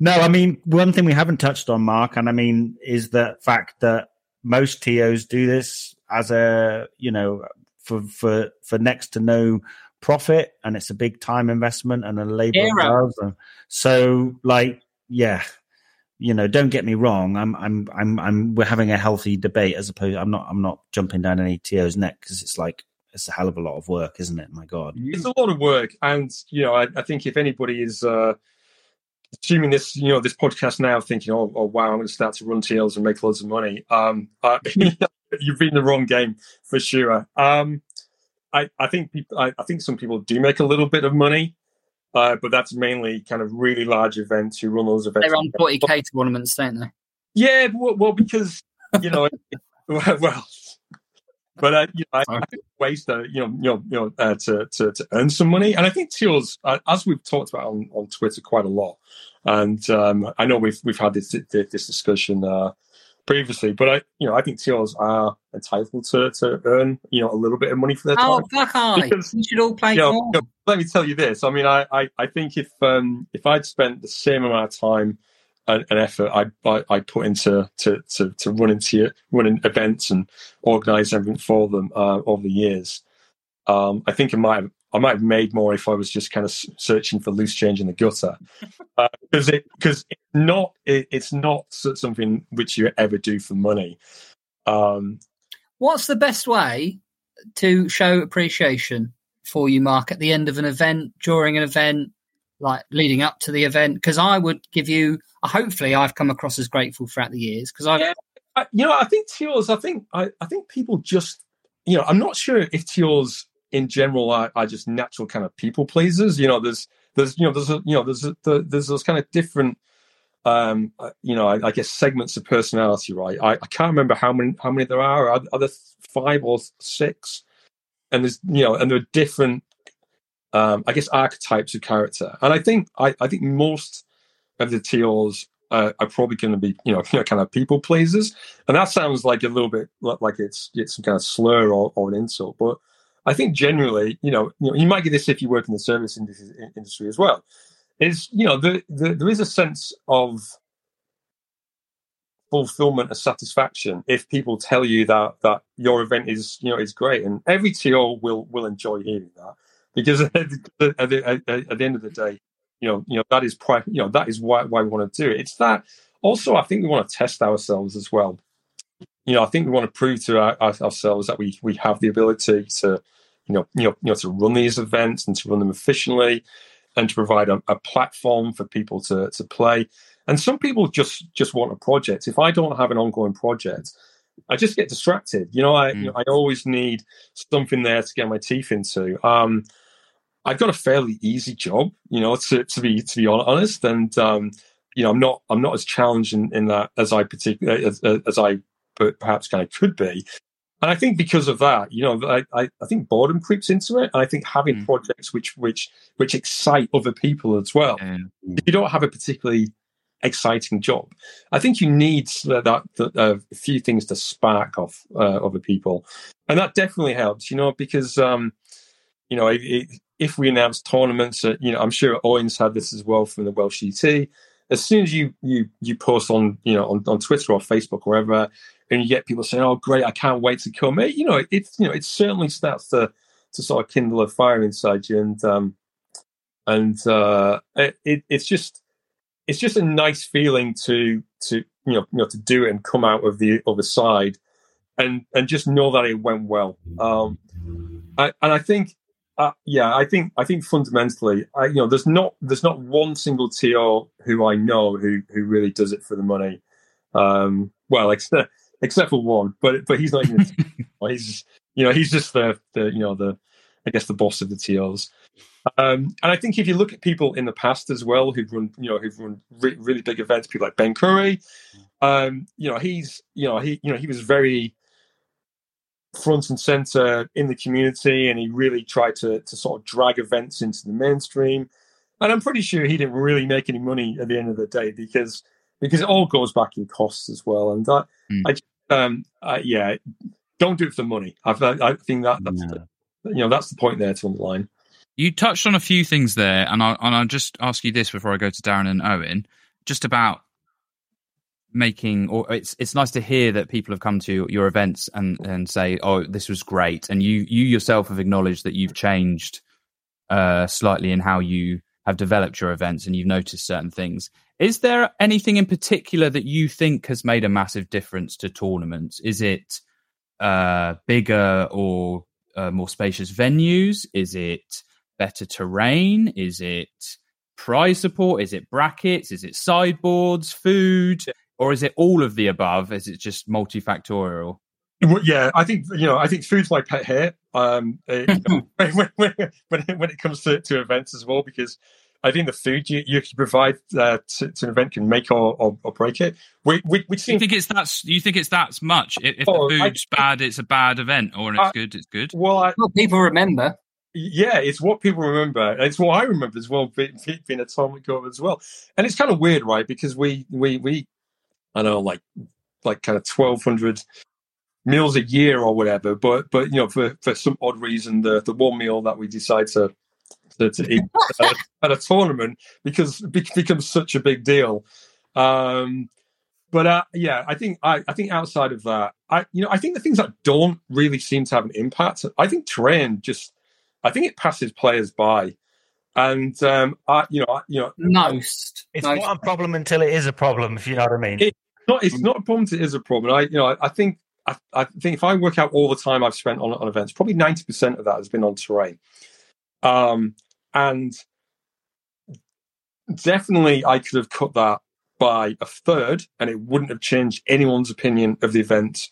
No, I mean one thing we haven't touched on, Mark, and I mean is the fact that most TOs do this as a you know for for for next to no profit, and it's a big time investment and a labor of love. So, like, yeah, you know, don't get me wrong. I'm I'm I'm I'm we're having a healthy debate as opposed. I'm not I'm not jumping down any TO's neck because it's like it's a hell of a lot of work, isn't it? My God. it's a lot of work, and you know, I, I think if anybody is uh, assuming this, you know, this podcast now, thinking, "Oh, oh wow, I'm going to start to run TLs and make loads of money," um, uh, you've been in the wrong game for sure. Um, I, I think people, I, I think some people do make a little bit of money, uh, but that's mainly kind of really large events who run those events. They run 40k tournaments, don't they? Yeah, well, well because you know, well, but uh, you know, I, I think ways to you know, you know, you know, uh, to, to to earn some money, and I think TOs, uh, as we've talked about on, on Twitter quite a lot, and um, I know we've we've had this this discussion uh, previously, but I you know, I think TOs are entitled to to earn you know a little bit of money for their Oh, time. fuck I. Because- You should all play You know, more. you know, let me tell you this. I mean, I, I, I think if um, if I'd spent the same amount of time and, and effort I, I I put into to to, to running to running events and organise everything for them uh, over the years, um, I think it might have, I might have made more if I was just kind of searching for loose change in the gutter, because it because it's not it, it's not something which you ever do for money. Um, What's the best way to show appreciation for you, Mark, at the end of an event, during an event, like leading up to the event? Because I would give you, hopefully, I've come across as grateful throughout the years because I've Yeah. I, you know, I think TOs. I think I, I think people just, you know, I'm not sure if TOs in general are, are just natural kind of people pleasers. You know, there's there's you know there's a, you know there's a, there's those kind of different, um, uh, you know, I, I guess segments of personality. Right. I, I can't remember how many how many there are. Are, are there five or six? And there's you know, and there are different, um, I guess archetypes of character. And I think I, I think most of the TOs uh, are probably going to be, you know, kind of people pleasers, and that sounds like a little bit like it's it's some kind of slur or, or an insult. But I think generally, you know, you know, you might get this if you work in the service industry, industry as well. Is you know, the, the, there is a sense of fulfillment and satisfaction if people tell you that that your event is you know is great, and every TO will will enjoy hearing that because at the, at the, at the end of the day, you know, you know that is pri- you know that is why why we want to do it. It's that also I think we want to test ourselves as well. You know, I think we want to prove to our, ourselves that we we have the ability to, you know, you know, you know, to run these events and to run them efficiently, and to provide a, a platform for people to to play. And some people just just want a project. If I don't have an ongoing project, I just get distracted. You know, I mm. you know, I always need something there to get my teeth into. Um, I've got a fairly easy job, you know, to, to be to be honest, and um, you know, I'm not I'm not as challenged in, in that as I particularly as, as I perhaps kind of could be. And I think because of that, you know, I, I, I think boredom creeps into it. And I think having mm. projects which which which excite other people as well. Mm. If you don't have a particularly exciting job, I think you need that, that uh, a few things to spark off uh, other people, and that definitely helps. You know, because um, you know, it, if we announce tournaments, uh, you know, I'm sure Owen's had this as well from the Welsh GT. As soon as you you you post on you know on, on Twitter or Facebook or wherever, and you get people saying, "Oh, great! I can't wait to come," it, you know, it's you know, it certainly starts to to sort of kindle a fire inside you, and um, and uh, it, it's just it's just a nice feeling to to you know you know to do it and come out of the other side, and and just know that it went well. Um, I, and I think uh, yeah, I think I think fundamentally, I, you know, there's not there's not one single TO who I know who who really does it for the money. Um, well, except except for one, but but he's not even. he's you know he's just the the you know the I guess the boss of the TOs. Um, and I think if you look at people in the past as well who've run you know who've run re- really big events, people like Ben Curry, um, you know he's you know he you know he was very front and center in the community, and he really tried to to sort of drag events into the mainstream. And I'm pretty sure he didn't really make any money at the end of the day because because it all goes back in costs as well. And that, mm. I, um, I, yeah, don't do it for the money. I've, I think that that's yeah. the, you know that's the point there to underline. You touched on a few things there, and I and I'll just ask you this before I go to Darren and Owen, just about making or it's it's nice to hear that people have come to your events and and say oh this was great and you you yourself have acknowledged that you've changed uh slightly in how you have developed your events and you've noticed certain things is there anything in particular that you think has made a massive difference to tournaments is it uh bigger or uh, more spacious venues is it better terrain is it prize support is it brackets is it sideboards food or is it all of the above? Is it just multifactorial? Yeah, I think you know. I think food's my pet hate. Um, it, when, when, when, when, it comes to, to events as well, because I think the food you, you can provide uh, to, to, an event can make or, or, or break it. We, we, we you think it's that? You think it's that much? If, if oh, the food's I, bad, it's a bad event, or if it's I, good, it's good. Well, I, well, people remember. Yeah, it's what people remember. It's what I remember as well, being, being a Atomic Go as well. And it's kind of weird, right? Because we we we I don't know like like kind of twelve hundred meals a year or whatever. But but you know for, for some odd reason the the one meal that we decide to to, to eat at, at, a tournament because it becomes such a big deal. Um, but uh, yeah, I think I, I think outside of that, I you know I think the things that don't really seem to have an impact. I think terrain just I think it passes players by. And um, I, you know, I, you know, most it's most. not a problem until it is a problem. If you know what I mean. It, not it's not a problem. Until It is a problem. I you know I, I think I, I, think if I work out all the time I've spent on, on events, probably ninety percent of that has been on terrain. Um, and definitely I could have cut that by a third, and it wouldn't have changed anyone's opinion of the event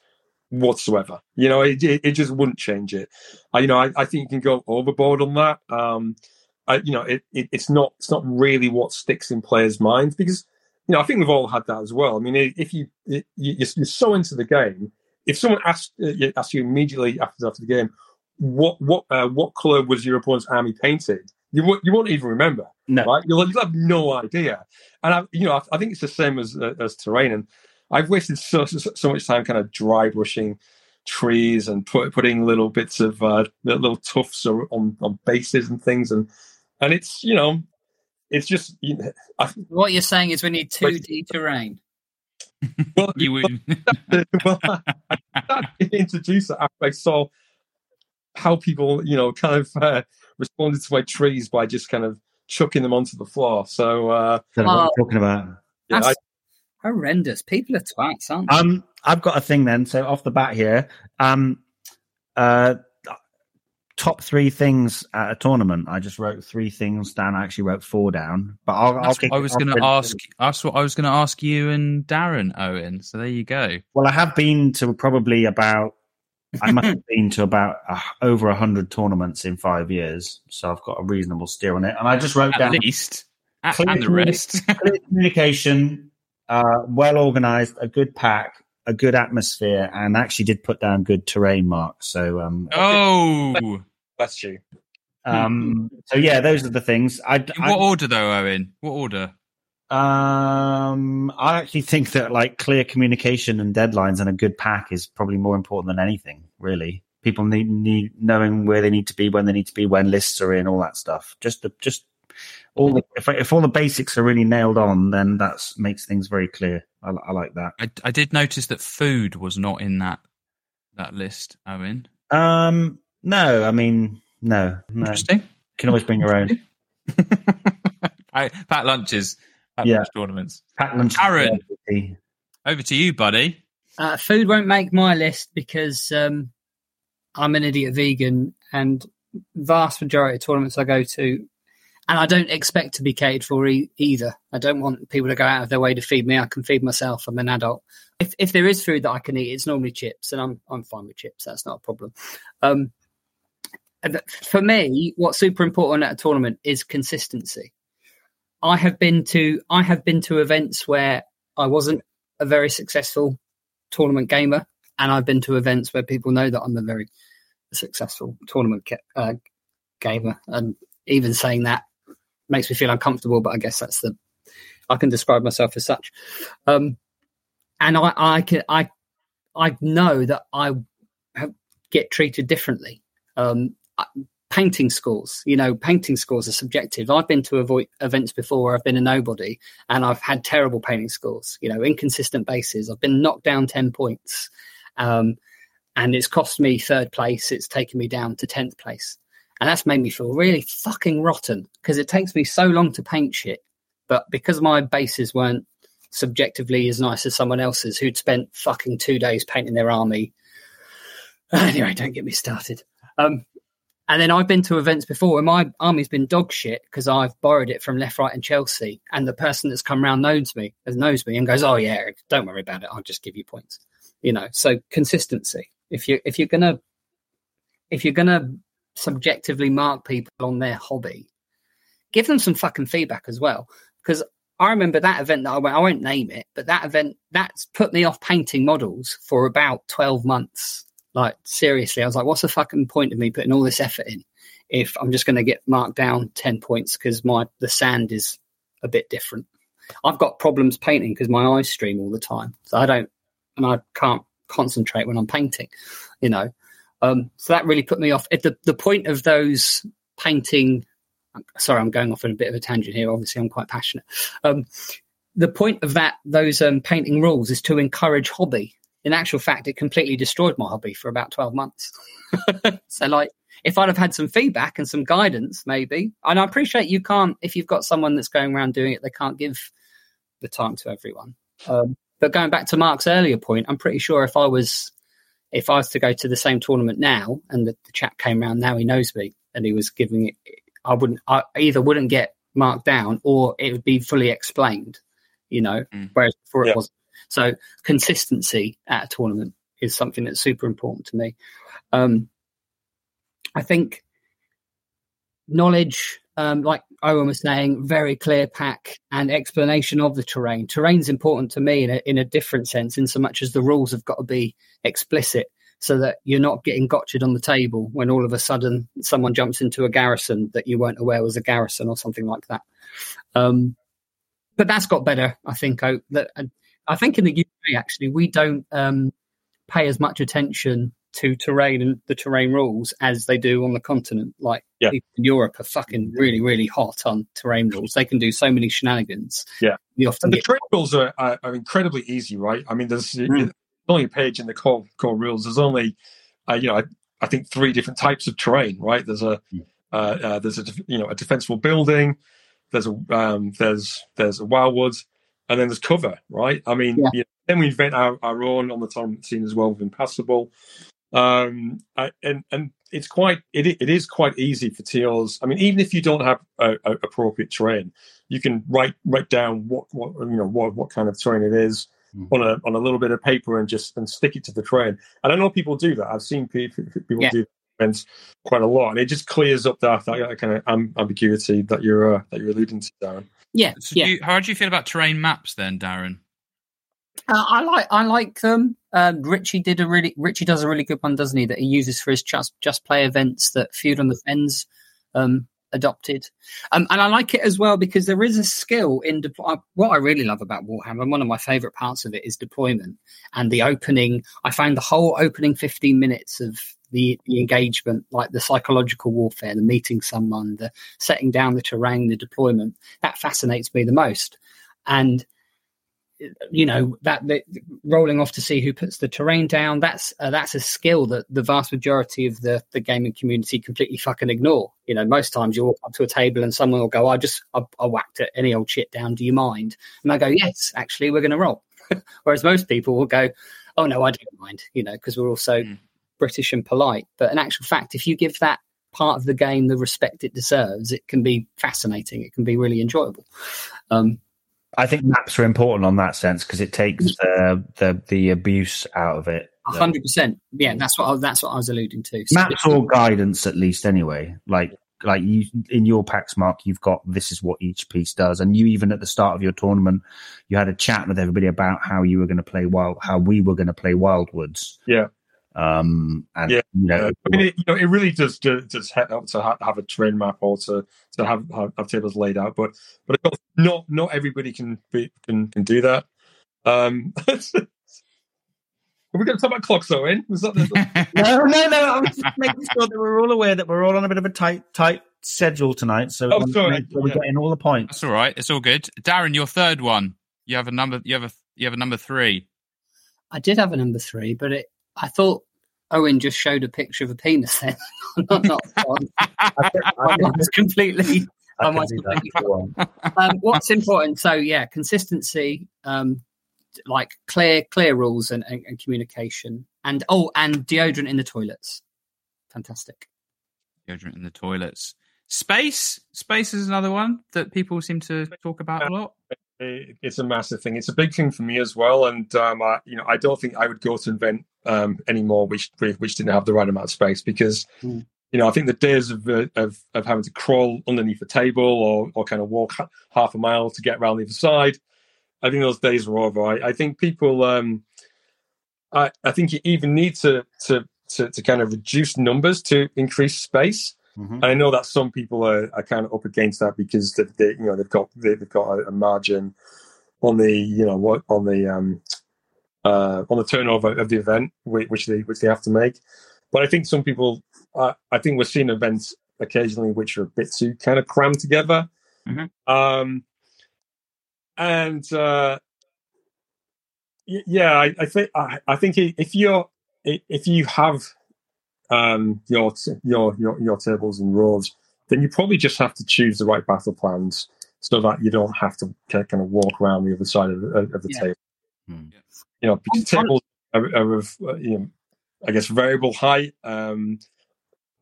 whatsoever. You know, it it, it just wouldn't change it. I, you know, I, I think you can go overboard on that. Um, I, you know, it, it, it's not it's not really what sticks in players' minds because you know, I think we've all had that as well. I mean, if you, you you're so into the game, if someone asks uh, asks you immediately after after the game, what what uh, what color was your opponent's army painted? You won't you won't even remember. No. right? You'll, you'll have no idea. And I, you know, I, I think it's the same as uh, as terrain. And I've wasted so so, so much time kind of dry brushing trees and put, putting little bits of uh, little tufts on on bases and things, and and it's you know, it's just you know, I, What you're saying is we need 2D terrain. well, You would. well, I started to introduce it I saw how people, you know, kind of uh, responded to my trees by just kind of chucking them onto the floor. So, uh, Don't what Oh. you're talking about. yeah, I, horrendous. People are twats, aren't they? Um, I've got a thing then. So off the bat here, um, uh, top three things at a tournament. I just wrote three things down. I actually wrote four down, but I'll. I'll what I was going to ask. That's what I was going to ask you and Darren Owen. So there you go. Well, I have been to probably about. I must have been to about uh, over a hundred tournaments in five years, so I've got a reasonable steer on it. And I just wrote At down least, A- Clear and the rest. clear communication, uh, well organized, a good pack, a good atmosphere, and actually did put down good terrain marks. So, um, oh, bless you. um, so yeah, those are the things. I, in I what order though, Owen? What order? Um, I actually think that like clear communication and deadlines and a good pack is probably more important than anything. Really, people need need knowing where they need to be, when they need to be, when lists are in, all that stuff. Just the just all the if if all the basics are really nailed on, then that makes things very clear. I, I like that. I, I did notice that food was not in that that list, Owen. Um, no, I mean no, no. You Interesting. can always bring your own Pack pack lunches at Yeah. lunch tournaments. pack. Aaron. Over to you, buddy. Uh, food won't make my list because um, I'm an idiot vegan, and vast majority of tournaments I go to, and I don't expect to be catered for e- either. I don't want people to go out of their way to feed me. I can feed myself. I'm an adult. If if there is food that I can eat, it's normally chips, and I'm I'm fine with chips. That's not a problem. Um, for me, what's super important at a tournament is consistency. I have been to I have been to events where I wasn't a very successful tournament gamer, and I've been to events where people know that I'm a very successful tournament uh, gamer. And even saying that makes me feel uncomfortable, but I guess that's the I can describe myself as such. Um, and I, I can I I know that I have, get treated differently. Um, painting scores, you know, painting scores are subjective. I've been to avoid events before where I've been a nobody and I've had terrible painting scores, you know, inconsistent bases. I've been knocked down 10 points. Um, and it's cost me third place. It's taken me down to 10th place. And that's made me feel really fucking rotten because it takes me so long to paint shit. But because my bases weren't subjectively as nice as someone else's who'd spent fucking two days painting their army. Anyway, don't get me started. Um, and then I've been to events before where my army's been dog shit because I've borrowed it from left, right, and Chelsea. And the person that's come round knows me, knows me, and goes, "Oh yeah, don't worry about it. I'll just give you points." You know, so consistency. If you if you're gonna if you're gonna subjectively mark people on their hobby, give them some fucking feedback as well. Because I remember that event that I went. I won't name it, but that event that's put me off painting models for about twelve months. Like seriously, I was like, "What's the fucking point of me putting all this effort in if I'm just going to get marked down ten points because my the sand is a bit different?" I've got problems painting because my eyes stream all the time, so I don't and I can't concentrate when I'm painting. You know, um, so that really put me off. At the the point of those painting, sorry, I'm going off on a bit of a tangent here. Obviously, I'm quite passionate. Um, the point of that those um, painting rules is to encourage hobby. In actual fact, it completely destroyed my hobby for about twelve months. so, like, if I'd have had some feedback and some guidance, maybe, and I appreciate you can't if you've got someone that's going around doing it, they can't give the time to everyone. Um, but going back to Mark's earlier point, I'm pretty sure if I was if I was to go to the same tournament now and the, the chap came around now he knows me and he was giving it I wouldn't I either wouldn't get marked down or it would be fully explained, you know, Mm. whereas before Yeah. it wasn't. So consistency at a tournament is something that's super important to me. Um, I think knowledge, um, like Owen was saying, very clear pack and explanation of the terrain. Terrain's important to me in a, in a different sense, in so much as the rules have got to be explicit. so that you're not getting gotcha'd on the table when all of a sudden someone jumps into a garrison that you weren't aware was a garrison or something like that. Um, but that's got better, I think. I, that, I think in the UK actually we don't um, pay as much attention to terrain and the terrain rules as they do on the continent. Like Yeah. people in Europe are fucking really, really hot on terrain rules. They can do so many shenanigans. Yeah. You often And the get trade rules are, are, are incredibly easy, right? I mean, there's Mm. only a page in the core core rules. There's only, uh, you know, I, I think three different types of terrain, right? There's a uh, uh, there's a you know a defensible building. There's a um, there's there's a Wyldwoods, and then there's cover, right? I mean, Yeah. you know, then we invent our, our own on the tournament scene as well with impassable. Um, I, and and it's quite it it is quite easy for TOs. I mean, even if you don't have a, a appropriate terrain, you can write write down what what you know what what kind of terrain it is Mhm. on a on a little bit of paper and just and stick it to the train. And I know people do that. I've seen people people Yeah. do events quite a lot, and it just clears up that that kind of ambiguity that you're uh, that you're alluding to, Darren. Yeah, So yeah. do you, how do you feel about terrain maps then, Darren? Uh, I like I like them. Um, Richie did a really Richie does a really good one, doesn't he? That he uses for his just just play events that Feud on the Fens um, adopted, um, and I like it as well because there is a skill in deploy. What I really love about Warhammer, one of my favourite parts of it, is deployment and the opening. I found the whole opening fifteen minutes of the, the engagement, like the psychological warfare, the meeting someone, the setting down the terrain, the deployment, that fascinates me the most, and you know that the, rolling off to see who puts the terrain down that's uh, that's a skill that the vast majority of the the gaming community completely fucking ignore. You know most times you walk up to a table and someone will go i just i, I whacked it any old shit down do you mind? And i go yes actually we're going to roll. Whereas most people will go oh no i don't mind you know because we're all so Mm. British and polite but in actual fact if you give that part of the game the respect it deserves it can be fascinating it can be really enjoyable um I think maps are important on that sense because it takes the, the the abuse out of it. A hundred percent. Yeah, that's what I, that's what I was alluding to. So Maps or guidance, at least, anyway. Like like you in your packs, Mark, you've got this is what each piece does, and you even at the start of your tournament, you had a chat with everybody about how you were going to play wild, how we were going to play Wyldwoods. Yeah. Um. And Yeah. you know, Uh, I mean, it, you know, it really does does, does help to ha- have a train map or to to have, have have tables laid out. But but not not everybody can be, can can do that. Um, are we going to talk about clocks, Owen? Was that the, no, no, no. I was just making sure that we're all aware that we're all on a bit of a tight, tight schedule tonight. So Oh, we sorry. make sure we're Yeah. getting all the points. That's all right. It's all good. Darren, your third one. You have a number. You have a. You have a number three. I did have a number three, but it, I thought Owen just showed a picture of a penis. Then not, not one. I I I was completely. I I can might completely that for one. um, what's important? So yeah, consistency, um, like clear, clear rules and, and, and communication, and oh, and deodorant in the toilets. Fantastic. Deodorant in the toilets. Space. Space is another one that people seem to talk about a lot. It- it's a massive thing. It's a big thing for me as well. And um, I, you know, I don't think I would go to invent um, anymore which which didn't have the right amount of space because Mm. you know I think the days of uh, of of having to crawl underneath a table or or kind of walk ha- half a mile to get around the other side. I think those days are over. I, I think people. Um, I I think you even need to to to to kind of reduce numbers to increase space. Mhm. And I know that some people are, are kind of up against that because they, they you know they've got they, they've got a, a margin on the you know what on the um uh on the turnover of the event which they which they have to make. But I think some people uh, I think we're seeing events occasionally which are a bit too kind of crammed together. Mhm. Um, and uh, yeah, I, I think I, I think if you're if you have um, your t- your your your tables and rows, then you probably just have to choose the right battle plans so that you don't have to kind of walk around the other side of the, of the Yeah. table. Hmm. You know, because I'm- tables are, are of uh, you know, I guess variable height, um,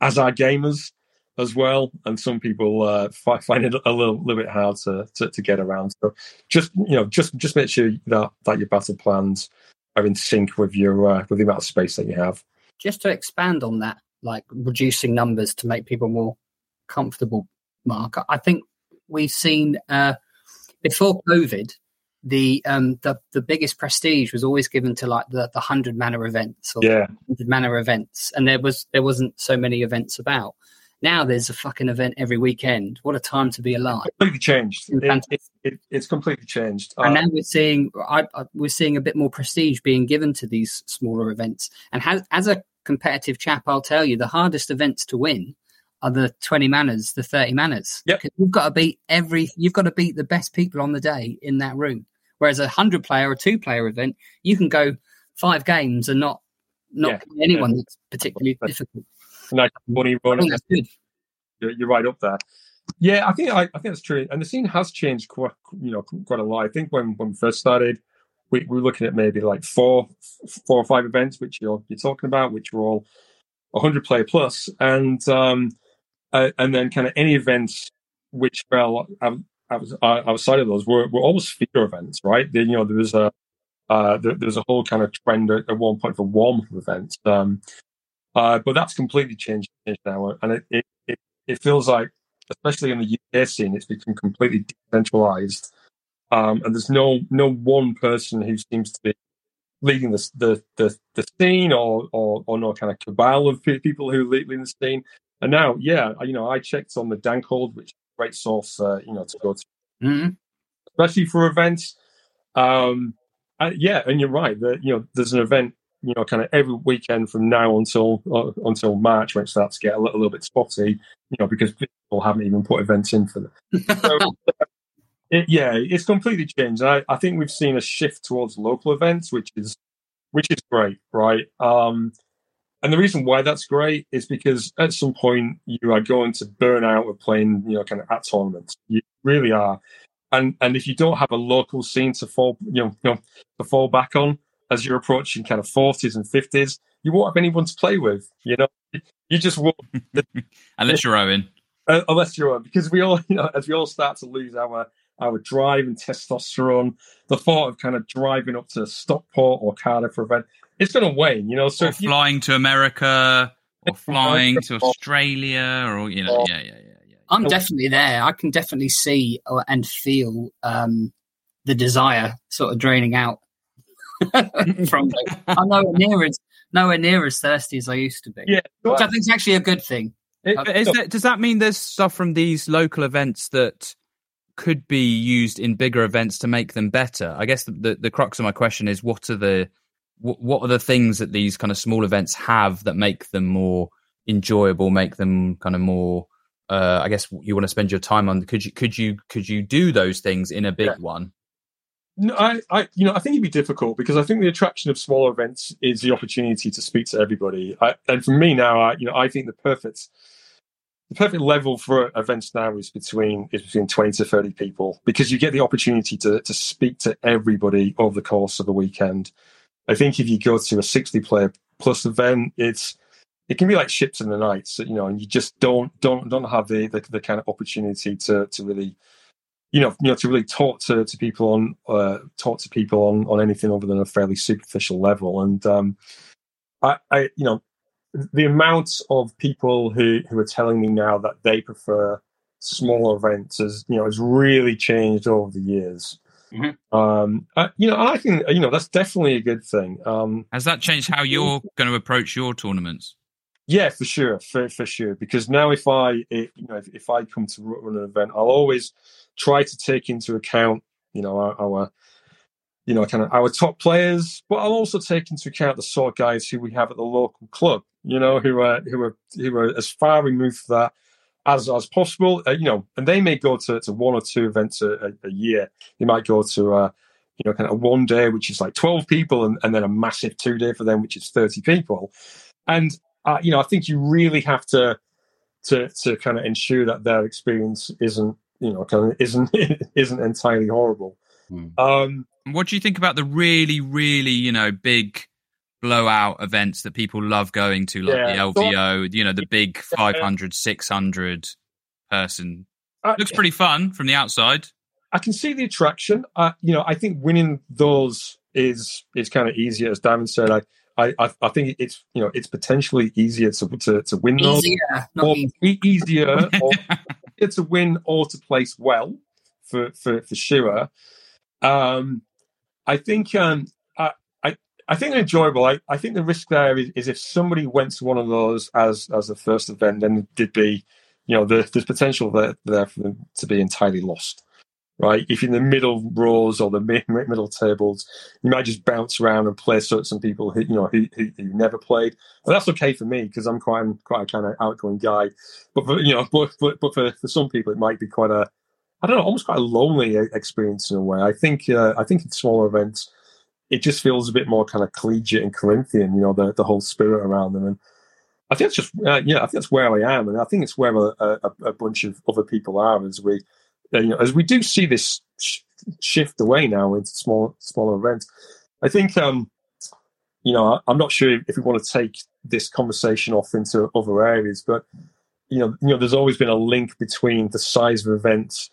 as are gamers as well, and some people uh, find it a little, little bit hard to, to to get around. So just you know, just just make sure that that your battle plans are in sync with your uh, with the amount of space that you have. Just to expand on that, like reducing numbers to make people more comfortable, Mark, I think we've seen uh, before COVID, the um the the biggest prestige was always given to like the the hundred manor events or Yeah. hundred manor events, and there was there wasn't so many events about. Now there's a fucking event every weekend. What a time to be alive! Completely changed. It, it, it, it's completely changed. and Uh, now we're seeing I, I, we're seeing a bit more prestige being given to these smaller events. And has, as a competitive chap, I'll tell you the hardest events to win are the twenty manners, the thirty manners. Yep. 'Cause you've got to beat every, you've got to beat the best people on the day in that room. Whereas a hundred player or two player event, you can go five games and not not Yeah. play anyone that's particularly But- difficult. nice money I think that's good. You're, you're right up there. Yeah, I think I, I think that's true, and the scene has changed quite you know quite a lot. I think when when we first started, we, we were looking at maybe like four four or five events, which you're you're talking about, which were all 100 player plus, and um uh, and then kind of any events which fell out, out, outside of those were, were almost feeder events, right? Then you know there was a uh, there, there was a whole kind of trend at, at one point for warm events. Um, uh, but that's completely changed, changed now, and it, it, it, it feels like, especially in the UK scene, it's become completely decentralized, um, and there's no no one person who seems to be leading the the the, the scene, or, or or no kind of cabal of people who lead, lead the scene. And now, yeah, you know, I checked on the Dankhold, which is a great source, uh, you know, to go to Mhm. especially for events. Um, uh, yeah, and you're right. That you know, there's an event, you know, kind of every weekend from now until uh, until March when it starts to get a little, a little bit spotty. You know, because people haven't even put events in for them. So, it, yeah, it's completely changed. I, I think we've seen a shift towards local events, which is which is great, right? Um, and the reason why that's great is because at some point you are going to burn out with playing, you know, kind of at tournaments. You really are. And and if you don't have a local scene to fall, you know, you know, to fall back on as you're approaching kind of forties and fifties, you won't have anyone to play with. You know, you just won't Unless you're Owen. uh, unless you're on, because we all, you know, as we all start to lose our our drive and testosterone, the thought of kind of driving up to Stockport or Cardiff for event, it's going to wane. You know, so or if you, flying to America, or flying to Australia, or you know, yeah, yeah, yeah, yeah. I'm definitely there. I can definitely see uh, and feel um, the desire sort of draining out from me. I'm nowhere near as nowhere near as thirsty as I used to be. yeah, which I think is actually a good thing. it- But is that, does that mean there's stuff from these local events that could be used in bigger events to make them better? I guess the, the, the crux of my question is what are the what, what are the things that these kind of small events have that make them more enjoyable, make them kind of more uh, I guess you want to spend your time on. Could you could you could you do those things in a big Yeah. one? No, I, I, you know, I think it'd be difficult because I think the attraction of smaller events is the opportunity to speak to everybody. I, and for me now, I, you know, I think the perfect, the perfect level for events now is between is between twenty to thirty people because you get the opportunity to to speak to everybody over the course of a weekend. I think if you go to a sixty player plus event, it's it can be like ships in the night, so, you know, and you just don't don't don't have the, the the kind of opportunity to to really you know, you know, to really talk to, to people on uh, talk to people on, on anything other than a fairly superficial level. And um, I, I, you know, the amount of people who, who are telling me now that they prefer smaller events has you know has really changed over the years. Mhm. Um, I, you know, I think you know that's definitely a good thing. Um, Has that changed how you're going to approach your tournaments? Yeah, for sure, for for sure. Because now, if I, if, you know, if, if I come to run an event, I'll always try to take into account, you know, our, our you know, kind of our top players, but I'll also take into account the sort of guys who we have at the local club, you know, who are who are who are as far removed from that as as possible. Uh, you know, and they may go to, to one or two events a, a, a year. They might go to uh, you know, kind of one day, which is like twelve people, and, and then a massive two day for them, which is thirty people. And uh, you know, I think you really have to to to kind of ensure that their experience isn't you know kind of isn't isn't entirely horrible. Um, What do you think about the really, really, you know, big blowout events that people love going to, like Yeah. the LVO, you know, the big 500, 600 person? I, Looks pretty fun from the outside. I can see the attraction. Uh, you know, I think winning those is is kind of easier, as Diamond said. I, I, I- I think it's you know it's potentially easier to to, to win those, Easier, or easy. easier, or to win or to place well for for for sure. Um, I think um, I, think they're enjoyable. I, I think the risk there is, is if somebody went to one of those as as the first event, then did be, you know, the, there's potential there there for them to be entirely lost. Right, if in the middle rows or the mid, middle tables, you might just bounce around and play certain people who you know who, who, who never played. But that's okay for me because I'm quite quite a kind of outgoing guy. But for, you know, but, but but for, for some people, it might be quite a I don't know, almost quite a lonely experience in a way. I think uh, I think in smaller events, it just feels a bit more kind of collegiate and Corinthian. You know, the the whole spirit around them, and I think it's just uh, yeah, I think that's where I am, and I think it's where a, a, a bunch of other people are as we uh, you know as we do see this sh- shift away now into small smaller events. I think um, you know I'm not sure if we want to take this conversation off into other areas, but you know, you know, there's always been a link between the size of events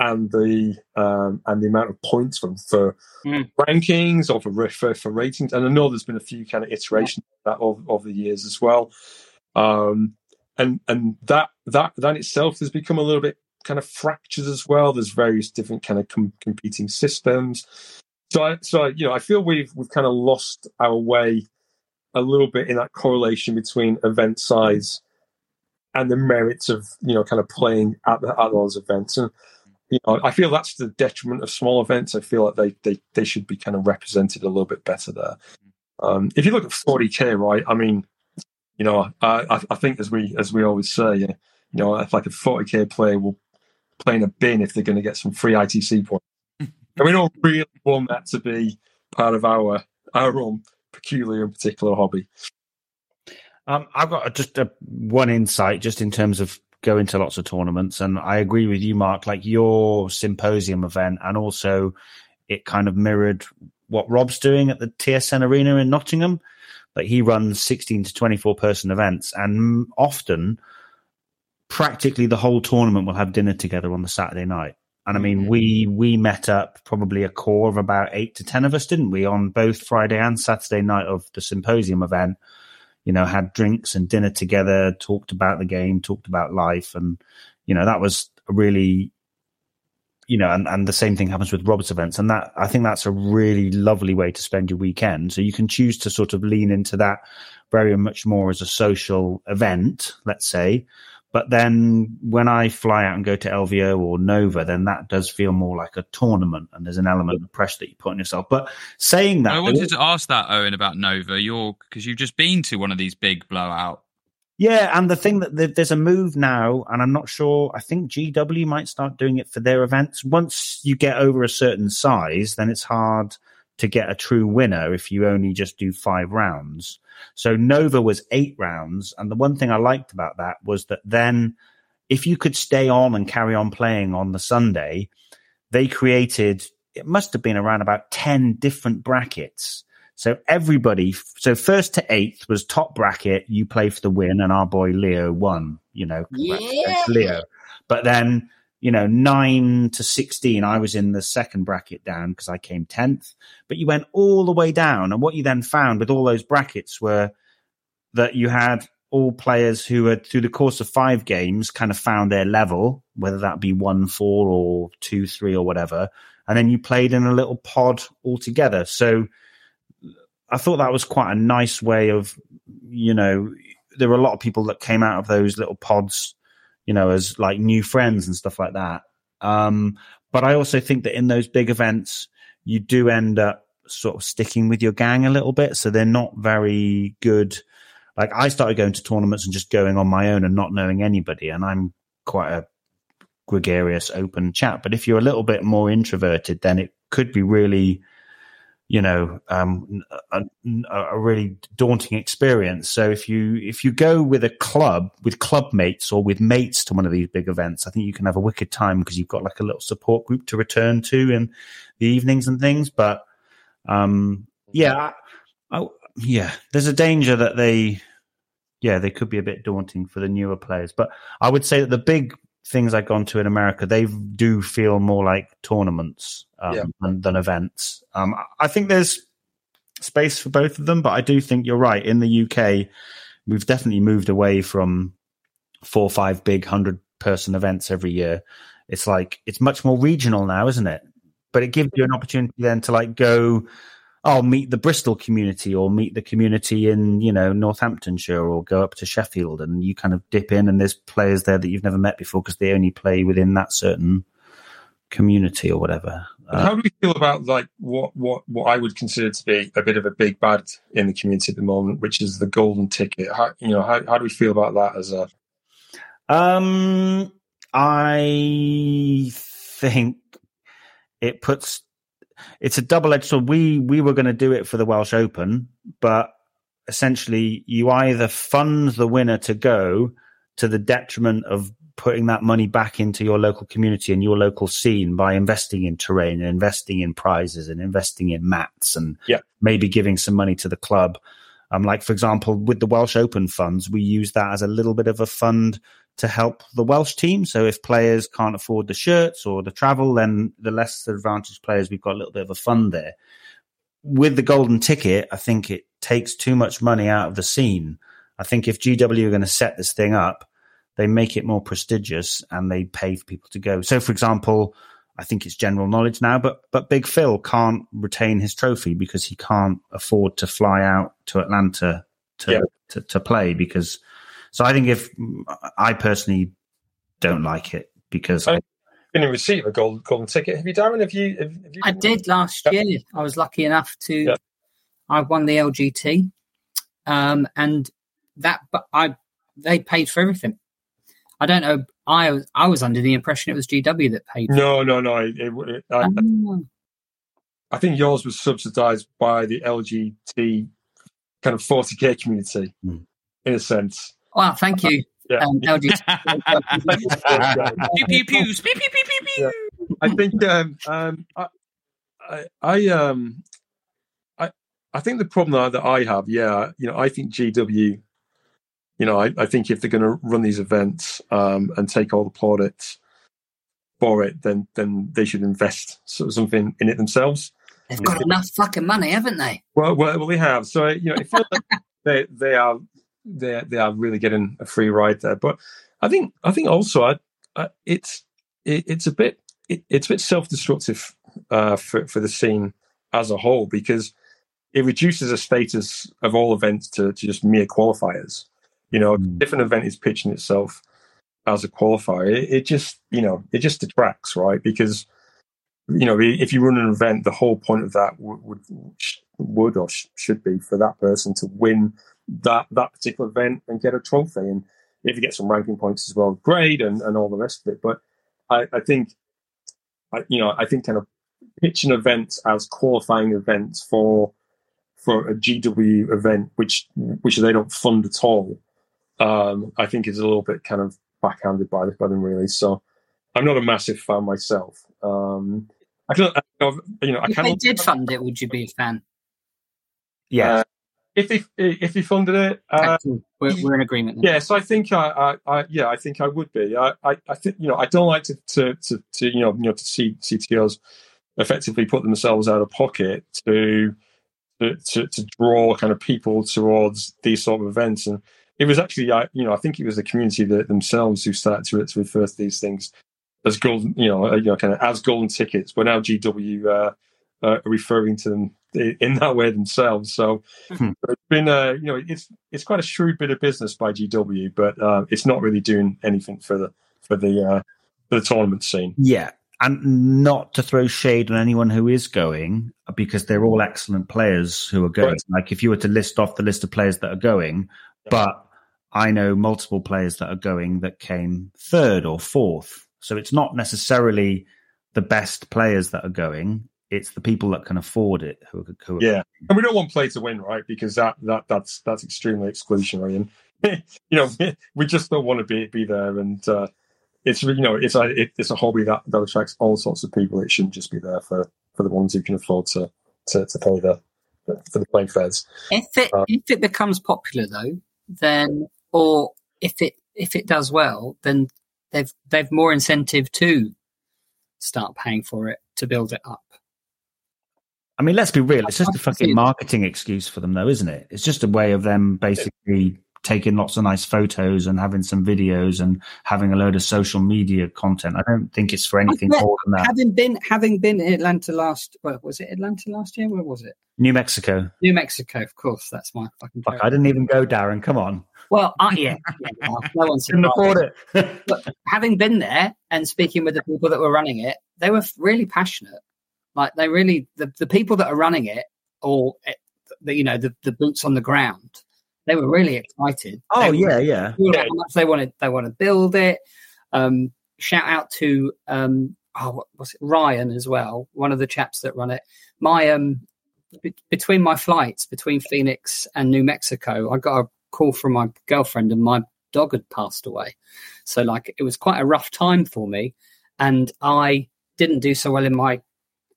and the um, and the amount of points for, for mm. rankings or for, for, for ratings. And I know there's been a few kind of iterations yeah. of that over, the years as well. Um, and and that that that itself has become a little bit kind of fractured as well. There's various different kind of com- competing systems. So I, so you know, I feel we've we've kind of lost our way a little bit in that correlation between event size and the merits of you know kind of playing at, the, at those events. And you know, I feel that's the detriment of small events. I feel like they they, they should be kind of represented a little bit better there. Um, if you look at 40k, right? I mean, you know, I, I think as we as we always say, you know, if like a 40k player will play in a bin if they're going to get some free ITC points, and we don't really want that to be part of our our own peculiar and particular hobby. Um, I've got just a, one insight, just in terms of going to lots of tournaments. And I agree with you, Mark, like your symposium event, and also it kind of mirrored what Rob's doing at the TSN Arena in Nottingham. Like he runs 16 to 24 person events, and often, practically the whole tournament will have dinner together on the Saturday night. And I mean, mm-hmm. we we met up probably a core of about eight to ten of us, didn't we, on both Friday and Saturday night of the symposium event you know, had drinks and dinner together, talked about the game, talked about life. And, you know, that was a really, you know, and, and the same thing happens with Roberts events. And that, I think that's a really lovely way to spend your weekend. So you can choose to sort of lean into that very much more as a social event, let's say, but then when I fly out and go to LVO or Nova, then that does feel more like a tournament and there's an element of pressure that you put on yourself. But saying that. I wanted to ask that, Owen, about Nova. You're because you've just been to one of these big blowout. Yeah, and the thing that there's a move now, and I'm not sure. I think GW might start doing it for their events. Once you get over a certain size, then it's hard to get a true winner if you only just do five rounds. So Nova was eight rounds. And the one thing I liked about that was that then if you could stay on and carry on playing on the Sunday, they created, it must have been around about 10 different brackets. So everybody, so first to eighth was top bracket. You play for the win, and our boy Leo won. You know, yeah. Leo. But then you know, nine to 16, I was in the second bracket down because I came 10th. But you went all the way down. And what you then found with all those brackets were that you had all players who had, through the course of five games, kind of found their level, whether that be one, four, or two, three, or whatever. And then you played in a little pod all together. So I thought that was quite a nice way of, you know, there were a lot of people that came out of those little pods you know, as like new friends and stuff like that. Um, but I also think that in those big events, you do end up sort of sticking with your gang a little bit. So they're not very good. Like I started going to tournaments and just going on my own and not knowing anybody. And I'm quite a gregarious, open chat. But if you're a little bit more introverted, then it could be really you know um, a, a, really daunting experience. So if you if you go with a club with club mates or with mates to one of these big events, I think you can have a wicked time because you've got like a little support group to return to in the evenings and things. But um, yeah, I, I, yeah, there's a danger that they yeah they could be a bit daunting for the newer players. But I would say that the big things I've gone to in America, they do feel more like tournaments um, yeah. than, than, events. Um, I think there's space for both of them, but I do think you're right. In the UK, we've definitely moved away from four or five big hundred person events every year. It's like it's much more regional now, isn't it? but it gives you an opportunity then to like go, oh, meet the Bristol community or meet the community in you know Northamptonshire or go up to Sheffield, and you kind of dip in, and there's players there that you've never met before because they only play within that certain community or whatever. Uh, How do we feel about like what what what I would consider to be a bit of a big bad in the community at the moment, which is the golden ticket? How you know how how do we feel about that as a? Um, I think it puts it's a double edged sword. We we were going to do it for the Welsh Open, but essentially you either fund the winner to go to the detriment of putting that money back into your local community and your local scene by investing in terrain and investing in prizes and investing in mats and yeah. maybe giving some money to the club. Um, like for example, with the Welsh Open funds, we use that as a little bit of a fund to help the Welsh team. So if players can't afford the shirts or the travel, then the less advantaged players, we've got a little bit of a fund there. With the golden ticket, I think it takes too much money out of the scene. I think if GW are going to set this thing up, they make it more prestigious and they pay for people to go. So, for example, I think it's general knowledge now, but but Big Phil can't retain his trophy because he can't afford to fly out to Atlanta to yeah. to, to, play. Because so I think if I personally don't like it because I, going to receive a golden golden ticket. Have you, Darren? Have you? Have, have you I did last yeah. year. I was lucky enough to. Yeah. I won the LGT, um, and that but I they paid for everything. I don't know. I was I was under the impression it was GW that paid. No, no, no. It, it, I, oh. I, think yours was subsidised by the LGT kind of 40k community, mm. in a sense. Wow, thank you. Yeah. Um, pew, pew, pew. I think um, um, I, I, I um, I, I think the problem that I have, yeah, you know, I think GW you know, I, I think if they're going to run these events um, and take all the plaudits for it, then then they should invest sort of something in it themselves. They've got enough fucking money, haven't they? Well, well, well they have. So you know, it feels like they they are they they are really getting a free ride there. But I think I think also I, I, it's it, it's a bit it, it's a bit self destructive uh, for for the scene as a whole because it reduces the status of all events to, to just mere qualifiers. You know, mm. if an event is pitching itself as a qualifier, it, it, just, you know, it just detracts, right? Because, you know, if you run an event, the whole point of that would, would, would or sh- should be for that person to win that, that particular event and get a trophy. And if you get some ranking points as well, great, and, and all the rest of it. But I, I think, I, you know, I think kind of pitching events as qualifying events for for a GW event, which which they don't fund at all, um, I think is a little bit kind of backhanded by, by them, really. So I'm not a massive fan myself. Um, I can, you know, I if they did fund it, would you be a fan? Yeah. Uh, if they if they funded it, uh, we're, we're, in agreement. Yeah, so I think I, I, I, yeah, I think I would be. I, I, I think you know, I don't like to, to, to, to you know, you know, to see CTOs effectively put themselves out of pocket to, to, to draw kind of people towards these sort of events, and it was actually, I, you know, I think it was the community that themselves who started to, to refer to these things as golden, you know, uh, you know, kind of as golden tickets. But now GW uh, uh, referring to them in that way themselves. So hmm. it's been, a you know, it's it's quite a shrewd bit of business by GW, but uh, it's not really doing anything for the for the uh, for the tournament scene. Yeah, and not to throw shade on anyone who is going because they're all excellent players who are going. Right. Like if you were to list off the list of players that are going, but I know multiple players that are going that came third or fourth. So it's not necessarily the best players that are going. It's the people that can afford it who, who are yeah, and we don't want play to win, right? Because that that that's that's extremely exclusionary, and you know we just don't want to be be there. And uh, it's you know it's a it, it's a hobby that that attracts all sorts of people. It shouldn't just be there for for the ones who can afford to to, to pay the for the playing fares. If it uh, if it becomes popular though, then or if it if it does well, then they've they've more incentive to start paying for it to build it up. I mean, let's be real. It's just a fucking marketing excuse for them, though, isn't it? It's just a way of them basically taking lots of nice photos and having some videos and having a load of social media content. I don't think it's for anything more than that. Having been having been in Atlanta last, well, was it Atlanta last year? Where was it? New Mexico. New Mexico, of course. That's my fucking. Fuck, I didn't even go, Darren. Come on. Well, uh, yeah, yeah no, no one's Couldn't afford it. but having been there and speaking with the people that were running it, they were really passionate. Like they really, the, the people that are running it, or eh, the, you know, the, the boots on the ground, they were really excited. Oh They yeah, yeah. you know, how much they wanted they want to build it. Um, shout out to um, oh, what was it Ryan as well, one of the chaps that run it. My um, be- between my flights between Phoenix and New Mexico, I got a call from my girlfriend, and my dog had passed away. So like it was quite a rough time for me, and I didn't do so well in my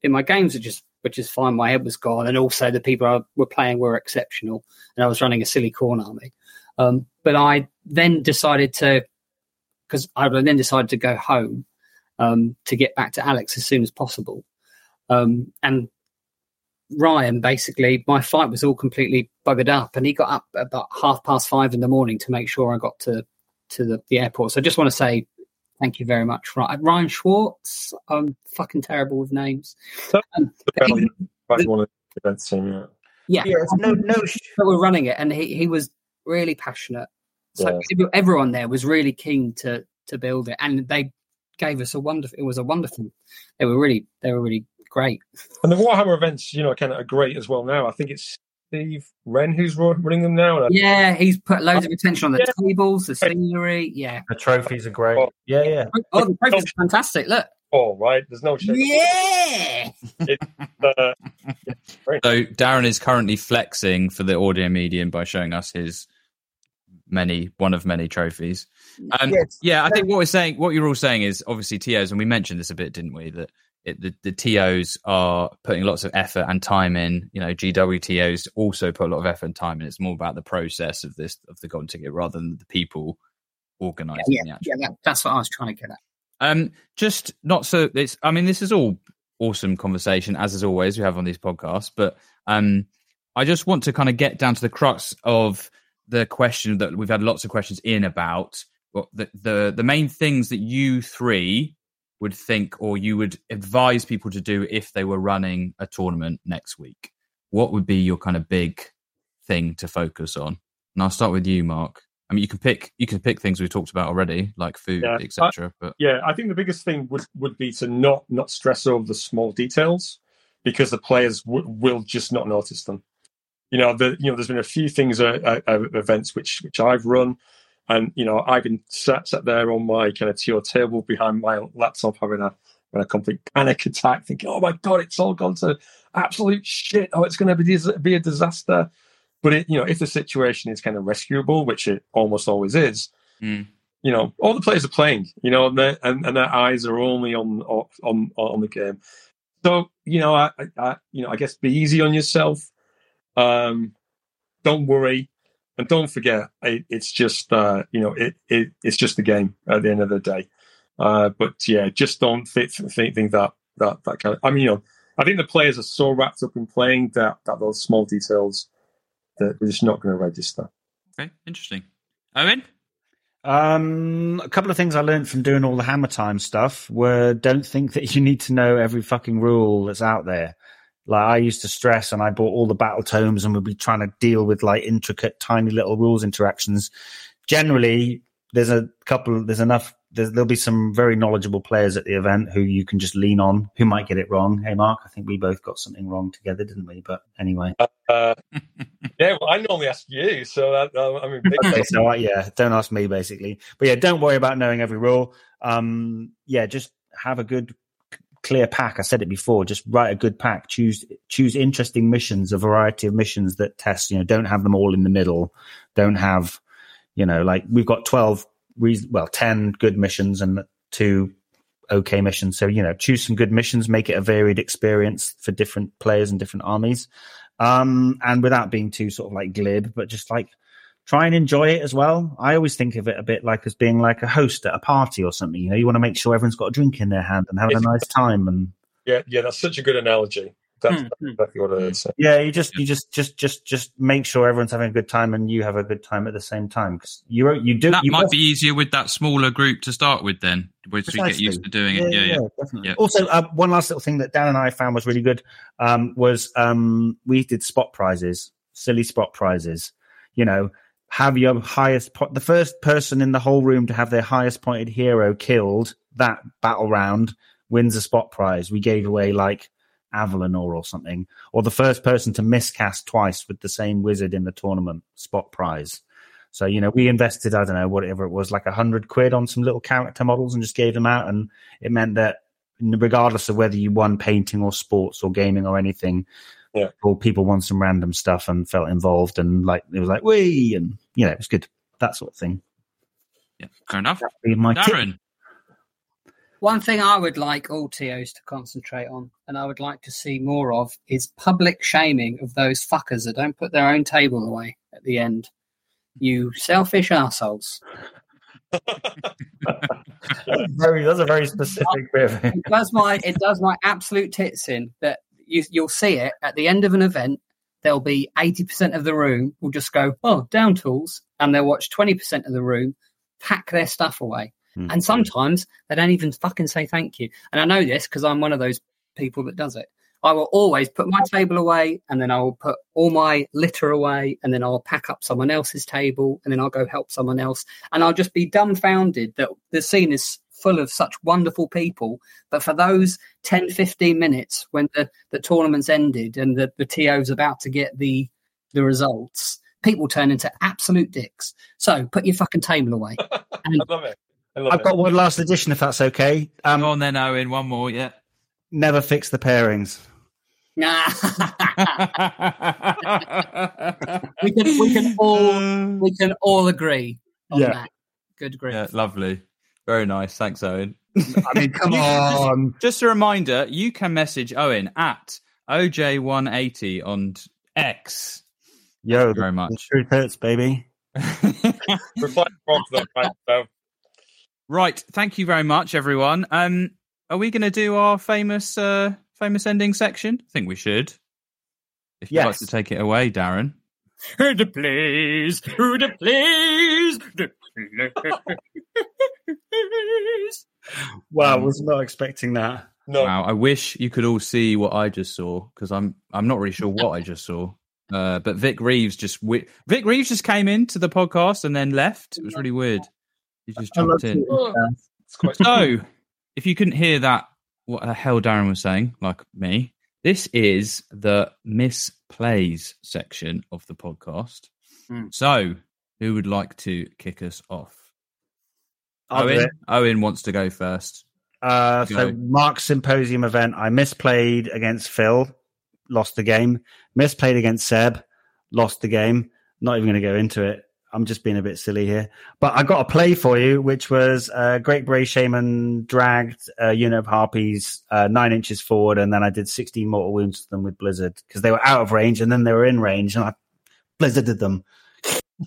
in my games, which is which is fine. My head was gone, and also the people I were playing were exceptional, and I was running a silly corn army. Um, but I then decided to, because I then decided to go home um, to get back to Alex as soon as possible. Um, and Ryan, basically, my flight was all completely buggered up, and he got up about half past five in the morning to make sure I got to to the, the airport. So I just want to say thank you very much, Ry- Ryan Schwartz. I'm fucking terrible with names. Um, he- Back one of the yeah. yeah, Yeah, it's no no. we're running it, and he, he was really passionate. So Yeah. everyone there was really keen to to build it, and they gave us a wonderful. It was a wonderful. They were really they were really great. And the Warhammer events, you know, kind of are great as well now. I think it's Steve Wren who's running them now. Yeah, he's put loads of attention on the Yeah. tables, the scenery. Yeah, The trophies are great. Oh. Yeah, yeah. oh, the trophies are fantastic. Look, Oh, right. There's no shame. yeah, Uh, So Darren is currently flexing for the audio medium by showing us his many one of many trophies. Um, Yes. Yeah, I think what we're saying, what you're all saying is obviously TOs, and we mentioned this a bit, didn't we? That it, the, the TOs are putting lots of effort and time in. You know, GWTOs also put a lot of effort and time in. It's more about the process of this of the golden ticket rather than the people organising yeah, actual. yeah. That, that's what I was trying to get at. Um, just not so. It's. I mean, this is all awesome conversation as is always we have on these podcasts, but um, I just want to kind of get down to the crux of the question that we've had lots of questions in about. What the the the main things that you three would think or you would advise people to do if they were running a tournament next week. What would be your kind of big thing to focus on? And I'll start with you, Mark. I mean, you can pick you can pick things we talked about already, like food, Yeah, etc. But yeah, I think the biggest thing would, would be to not not stress over the small details because the players w- will just not notice them. You know, the you know, there's been a few things uh, uh, uh, events which which I've run, and you know, I've been sat sat there on my kind of TO table behind my laptop having a having a complete panic attack, thinking, "Oh my god, it's all gone to absolute shit! Oh, it's going to be be a disaster." But it, you know, if the situation is kind of rescuable, which it almost always is, Mm. you know, all the players are playing, you know, and, their- and, and their eyes are only on on on the game. So you know, I, I- I you know, I guess be easy on yourself. Um, don't worry, and don't forget, it, it's just uh, you know, it, it it's just the game at the end of the day. Uh, but yeah, just don't think think, think that that that kind of. I mean, you know, I think the players are so wrapped up in playing that that those small details that they're just not going to register. Okay, interesting. Owen? Um, a couple of things I learned from doing all the hammer time stuff were don't think that you need to know every fucking rule that's out there. Like I used to stress and I bought all the battle tomes and would be trying to deal with like intricate, tiny little rules interactions. Generally, there's a couple, there's enough, there's, there'll be some very knowledgeable players at the event who you can just lean on, who might get it wrong. Hey, Mark, I think we both got something wrong together, didn't we? But anyway. Uh, yeah, well, I normally ask you, so that, uh, I mean, big Okay, so uh, yeah, don't ask me basically. But yeah, don't worry about knowing every rule. Um, yeah, just have a good, clear pack. I said it before. Just write a good pack. Choose choose interesting missions, a variety of missions that test. You know, don't have them all in the middle. Don't have, you know, like we've got twelve, well, ten good missions and two okay missions. So you know, choose some good missions. Make it a varied experience for different players and different armies. Um, and without being too sort of like glib, but just like try and enjoy it as well. I always think of it a bit like as being like a host at a party or something. You know, you want to make sure everyone's got a drink in their hand and having a nice time. And Yeah, yeah, that's such a good analogy. That's Hmm, hmm. exactly what it is. So, Yeah, you just you just just just just make sure everyone's having a good time and you have a good time at the same time because you you do That you might must- be easier with that smaller group to start with, then, once we get used to doing it. Yeah, yeah. definitely. Yeah. Also, uh, one last little thing that Dan and I found was really good um, was um, we did spot prizes, silly spot prizes. You know, have your highest po- the first person in the whole room to have their highest pointed hero killed that battle round wins a spot prize. We gave away like Avalenor or something, or the first person to miscast twice with the same wizard in the tournament spot prize. So you know, we invested I don't know whatever it was, like a hundred quid on some little character models and just gave them out, and it meant that regardless of whether you won painting or sports or gaming or anything, Yeah. people, people won some random stuff and felt involved and like it was like we and you know it was good that sort of thing. yeah. Fair enough. That'd tip. Darren, One thing I would like all TOs to concentrate on, and I would like to see more of, is public shaming of those fuckers that don't put their own table away at the end. You selfish assholes. That's very that's a very specific bit. Of it. It does my it does my absolute tits in that you, you'll see it at the end of an event. There'll be eighty percent of the room will just go oh down tools, and they'll watch twenty percent of the room pack their stuff away. Hmm. And sometimes they don't even fucking say thank you. And I know this because I'm one of those people that does it. I will always put my table away and then I will put all my litter away and then I'll pack up someone else's table and then I'll go help someone else. And I'll just be dumbfounded that the scene is full of such wonderful people. But for those 10, 15 minutes when the, the tournament's ended and the, the TO's about to get the, the results, people turn into absolute dicks. So put your fucking table away. I love it. I love I've it. got one last addition if that's okay. go Um, on then, Owen. One more, yeah. never fix the pairings. Nah. we can we can all we can all agree on Yeah. that. Good grief. yeah, lovely. Very nice. Thanks, Owen. I mean, come You- on. Just a reminder, you can message Owen at OJ180 on X. Yo, Thank you very much. the truth hurts, baby. Reply wrong to that, right? Thank you very much, everyone. Um, are we going to do our famous uh, famous ending section? I think we should. If you'd like to take it away, Darren. Who to please? Who to please? please. Wow, was not expecting that. no, Wow, I wish you could all see what I just saw because I'm I'm not really sure what I just saw. Uh, but Vic Reeves just wi- Vic Reeves just came into the podcast and then left. It was really weird. He just jumped in. it's. So, if you couldn't hear that, what the hell Darren was saying, like me, this is the misplays section of the podcast. Hmm. So, who would like to kick us off? Owen. it. Owen wants to go first. Uh, so Go. Mark's symposium event, I misplayed against Phil, lost the game. Misplayed against Seb, lost the game. Not even going to go into it. I'm just being a bit silly here. But I got a play for you, which was uh, Great Bray Shaman dragged a unit of Harpies uh, nine inches forward, and then I did 16 mortal wounds to them with Blizzard because they were out of range, and then they were in range, and I Blizzarded them.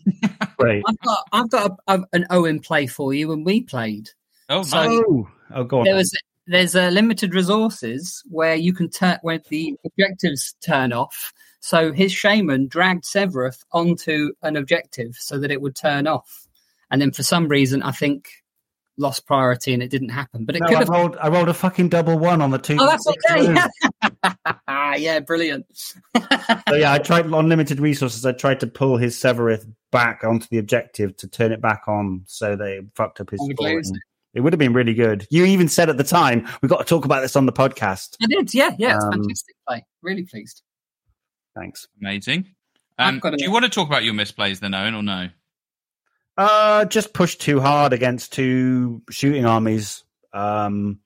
Great. I've got I've got a, a, an Owen play for you when we played. Oh, So- nice. Oh, oh, go on. There was there's a limited resources where you can turn when the objectives turn off. So his shaman dragged Sevireth onto an objective so that it would turn off, and then for some reason I think lost priority and it didn't happen. But it No, could I have. rolled, I rolled a fucking double one on the two. Oh, that's okay. wounds. yeah, brilliant. So yeah, I tried on limited resources. I tried to pull his Sevireth back onto the objective to turn it back on, so they fucked up his. And we score. lose it. It would have been really good. You even said at the time, "We've got to talk about this on the podcast." I did. Yeah, yeah. It's Um, fantastic play. Really pleased. Thanks. Amazing. I've Um, got do you want to talk about your misplays then, Owen, or no? Uh, just pushed too hard against two shooting armies. Um,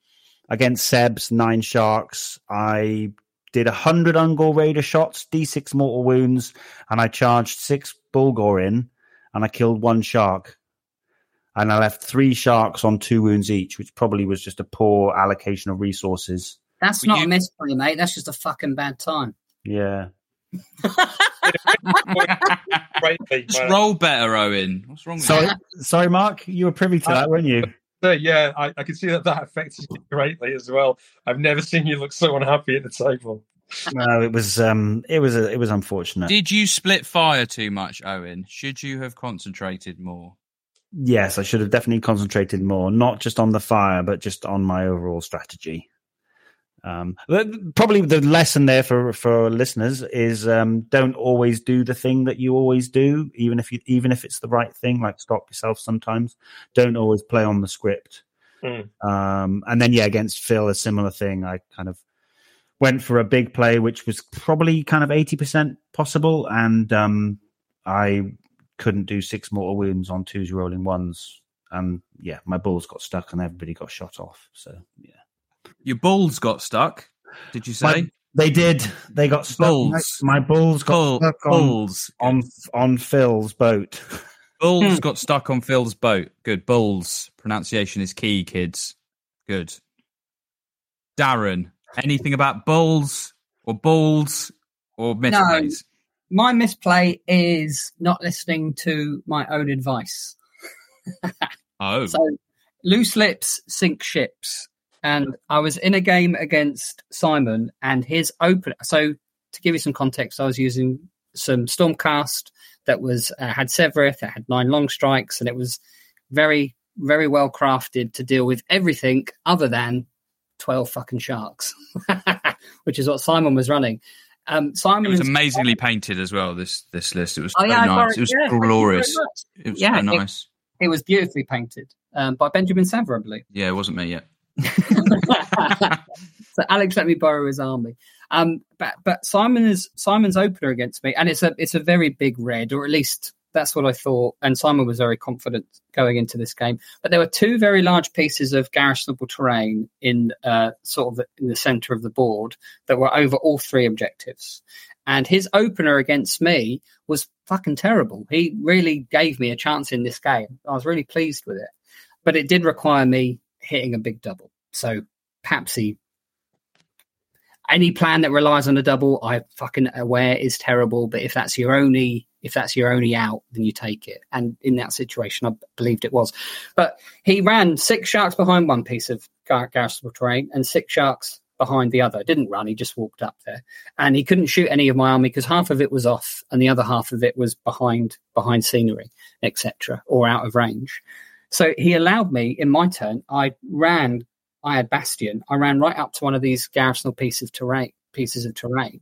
against Seb's nine sharks, I did a hundred Ungor Raider shots, d6 mortal wounds, and I charged six Bullgor in, and I killed one shark. And I left three sharks on two wounds each, which probably was just a poor allocation of resources. That's Were not you- a misplay, mate. That's just a fucking bad time. Yeah. greatly, Just roll better, Owen. What's wrong with Sorry, you? sorry, Mark. You were privy to uh, that, weren't you? So, yeah, I, I can see that that affected you greatly as well. I've never seen you look so unhappy at the table. No, it was um, it was it was unfortunate. Did you split fire too much, Owen? Should you have concentrated more? Yes, I should have definitely concentrated more, not just on the fire, but just on my overall strategy. Um, probably the lesson there for for listeners is um, don't always do the thing that you always do, even if you even if it's the right thing. Like stop yourself sometimes. Don't always play on the script. Mm. Um, and then yeah, against Phil, a similar thing. I kind of went for a big play, which was probably kind of eighty percent possible, and um, I couldn't do six mortal wounds on twos rolling ones. And yeah, my balls got stuck, and everybody got shot off. So yeah. Your bulls got stuck. Did you say? My, they did. They got stuck. Bulls. My, my bulls got Bull, stuck on, bulls. on on Phil's boat. Bulls got stuck on Phil's boat. Good. Bulls. Pronunciation is key, kids. Good. Darren, anything about bulls or bulls or misplays? My misplay is not listening to my own advice. Oh. So loose lips sink ships. And I was in a game against Simon and his open. So to give you some context, I was using some Stormcast that was uh, had Sevireth, it had nine long strikes, and it was very, very well crafted to deal with everything other than twelve fucking sharks, which is what Simon was running. Um, Simon it was amazingly painted as well. This this list. It was Oh, so yeah, nice. It was yeah, thank you very glorious. It was Yeah, so nice. It was beautifully painted um, by Benjamin Savre, I believe. Yeah, it wasn't me yet. so Alex let me borrow his army. Um, but but Simon is Simon's opener against me, and it's a it's a very big red, or at least that's what I thought. And Simon was very confident going into this game. But there were two very large pieces of garrisonable terrain in uh, sort of the, in the centre of the board that were over all three objectives. And his opener against me was fucking terrible. He really gave me a chance in this game. I was really pleased with it, but it did require me hitting a big double. So perhaps he any plan that relies on a double, I fucking aware is terrible. But if that's your only if that's your only out, then you take it. And in that situation, I believed it was. But he ran six sharks behind one piece of gar- garrisonable terrain and six sharks behind the other. Didn't run; he just walked up there, and he couldn't shoot any of my army because half of it was off, and the other half of it was behind behind scenery, etc., or out of range. So he allowed me in my turn. I ran. I had Bastion. I ran right up to one of these garrisonal pieces of terrain. Pieces of terrain,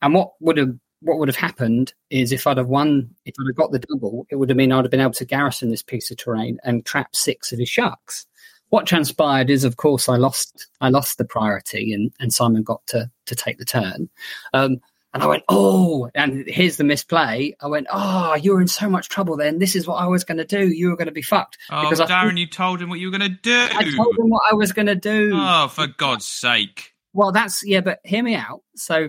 and what would have what would have happened is if I'd have won, if I'd have got the double, it would have been I'd have been able to garrison this piece of terrain and trap six of his sharks. What transpired is, of course, I lost I lost the priority, and, and Simon got to to take the turn. Um, and I went, oh, and here's the misplay. I went, oh, you were in so much trouble then. This is what I was going to do. You were going to be fucked. Oh, because I, Darren, you told him what you were going to do. I told him what I was going to do. Oh, for God's sake. Well, that's yeah, but hear me out. So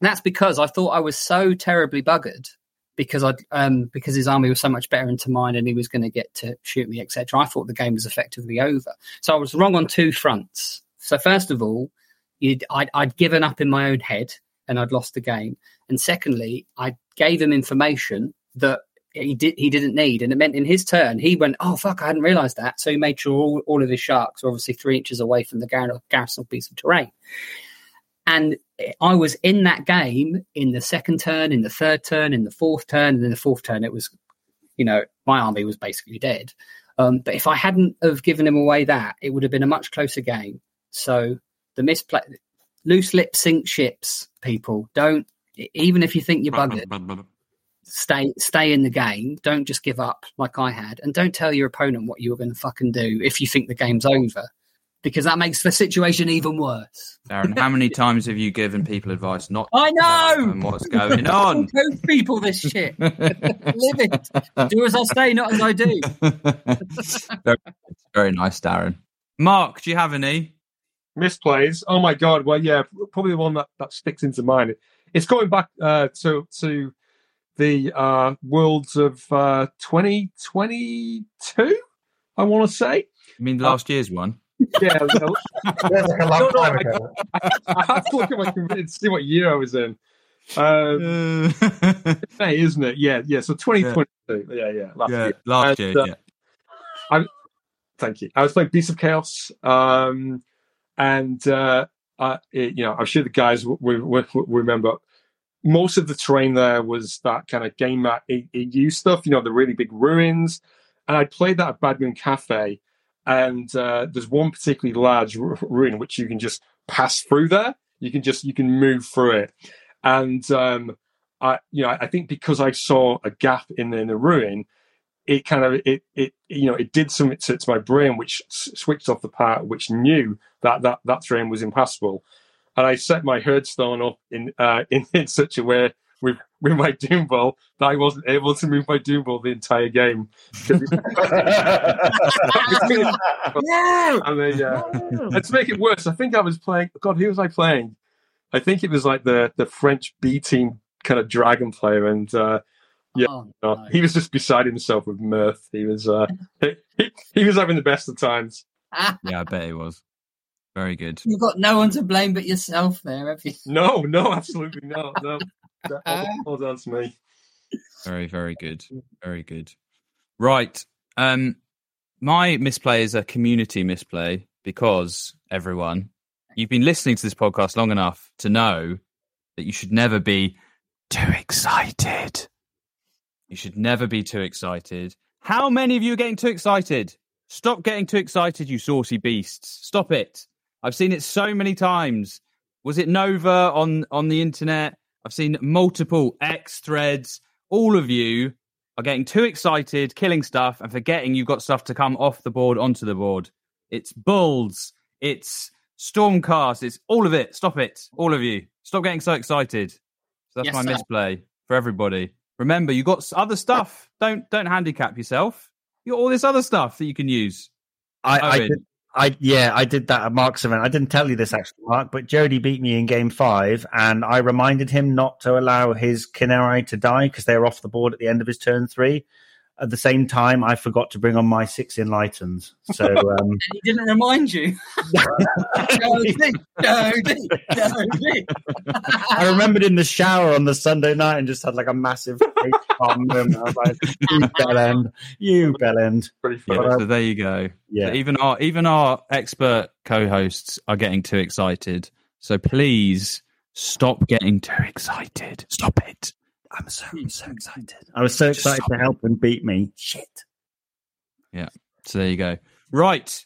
that's because I thought I was so terribly buggered because I um because his army was so much better into mine and he was going to get to shoot me, etc. I thought the game was effectively over. So I was wrong on two fronts. So first of all, I'd, I'd given up in my own head and I'd lost the game, and secondly, I gave him information that he did he didn't need, and it meant in his turn he went, oh fuck, I hadn't realised that. So he made sure all, all of his sharks were obviously three inches away from the gar- garrison piece of terrain. And I was in that game in the second turn, in the third turn, in the fourth turn, and in the fourth turn, it was, you know, my army was basically dead. Um, but if I hadn't have given him away that, it would have been a much closer game. So the misplay, loose lips sink ships. People don't, even if you think you're buggered, stay stay in the game. Don't just give up like I had, and don't tell your opponent what you were going to fucking do if you think the game's over, because that makes the situation even worse. Darren, how many times have you given people advice not I know. and what's going on? Coach people this shit. Live it. Do as I say, not as I do. very, very nice, Darren. Mark, do you have any? misplays. Oh my god! Well, yeah, probably the one that, that sticks into mind. It's going back uh, to to the uh, worlds of uh, 2022. I want to say. I mean, last year's one. Yeah, well, Feels like a long No, no, time I- ago. I have to look at my computer to see what year I was in. Um, May, isn't it? Yeah, yeah. So 2022. Yeah, yeah. Last yeah, year. last And, year. uh, yeah. Thank you. I was playing Beast of Chaos, um, and uh, uh, it, you know, I'm sure the guys will, will, will remember most of the terrain there was that kind of game mat EU stuff, you know, the really big ruins. And I played that at Bad Moon Cafe, and uh, there's one particularly large ruin which you can just pass through there. You can just you can move through it, and um, I you know I think because I saw a gap in the, in the ruin, it kind of it it you know it did something to, to my brain which s- switched off the part which knew that that that terrain was impassable and I set my herdstone up in uh, in, in such a way with with my Doombull that I wasn't able to move my Doombull the entire game. and then, uh, and to make it worse, I think I was playing. God, who was I playing? I think it was like the the French B team kind of dragon player, and uh, yeah, Oh, no, no. he was just beside himself with mirth. He was uh, he, he was having the best of times. Yeah, I bet he was. Very good. You've got no one to blame but yourself there, have you? No, no, absolutely not. No, all, all down to me. Very, very good. Very good. Right. Um, my misplay is a community misplay because everyone, you've been listening to this podcast long enough to know that you should never be too excited. You should never be too excited. How many of you are getting too excited? Stop getting too excited, you saucy beasts. Stop it. I've seen it so many times. Was it Nova on on the internet? I've seen multiple X threads. All of you are getting too excited, killing stuff, and forgetting you've got stuff to come off the board onto the board. It's bulls. It's stormcast. It's all of it. Stop it, all of you. Stop getting so excited. So that's Yes, my sir. misplay for everybody. Remember, you got other stuff. Don't don't handicap yourself. You got all this other stuff that you can use. I, I Owen. did, I yeah, I did that at Mark's event. I didn't tell you this actually, Mark, but Jody beat me in game five, and I reminded him not to allow his Khinerai to die because they were off the board at the end of his turn three. At the same time, I forgot to bring on my six enlightens. So um, he didn't remind you. Jody, Jody, Jody. I remembered in the shower on the Sunday night and just had like a massive moment. I was like, "You bellend, you bellend." Pretty Yeah, so there you go. Yeah. So even our even our expert co-hosts are getting too excited. So please stop getting too excited. Stop it. I'm so, I'm so excited. I was so excited to help and beat me. Shit. Yeah. So there you go. Right.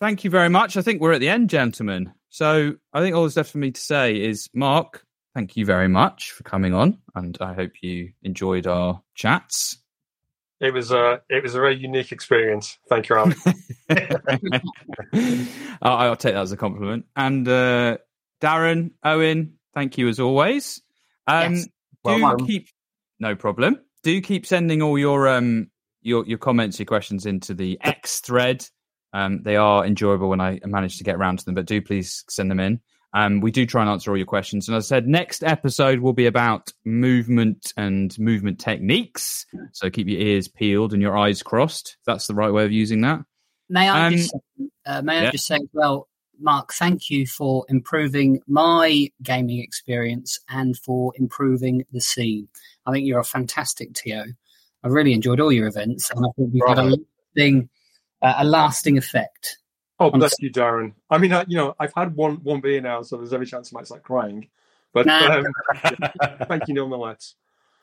Thank you very much. I think we're at the end, gentlemen. So I think all that's left for me to say is, Mark, thank you very much for coming on, and I hope you enjoyed our chats. It was a it was a very unique experience. Thank you, Alan. I'll, I'll take that as a compliment. And uh, Darren, Owen, thank you as always. Um, Yes. Do Well done. keep no problem. Do keep sending all your um your your comments, your questions into the X thread. Um, they are enjoyable when I manage to get around to them, but do please send them in. Um, we do try and answer all your questions. And as I said, next episode will be about movement and movement techniques. So keep your ears peeled and your eyes crossed. That's the right way of using that. May I Um, just uh, may yeah. I just say as well, Mark, thank you for improving my gaming experience and for improving the scene. I think you're a fantastic TO. I really enjoyed all your events, and I think we've had a lasting, uh, a lasting effect. Oh, bless you, Darren. I mean, I, you know, I've had one one beer now, so there's every chance I might start crying. But Nah. um, thank you nonetheless.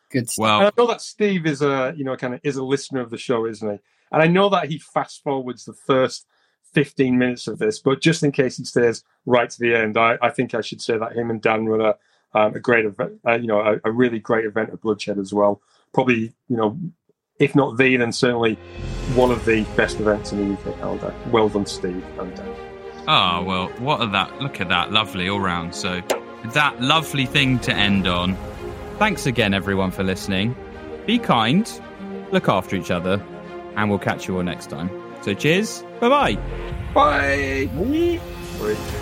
Good stuff. Well, And I know that Steve is a you know kind of is a listener of the show, isn't he? And I know that he fast forwards the first 15 minutes of this, but just in case he stays right to the end, I, I think I should say that him and Dan run a um, a great event, uh, you know, a, a really great event at Bloodshed as well. Probably, you know, if not the, then certainly one of the best events in the UK calendar. Well done, Steve and Dan. Oh, well, what are that? Look at that. Lovely all round. So, that lovely thing to end on. Thanks again, everyone, for listening. Be kind, look after each other, and we'll catch you all next time. So, cheers. Bye bye. Bye. Bye.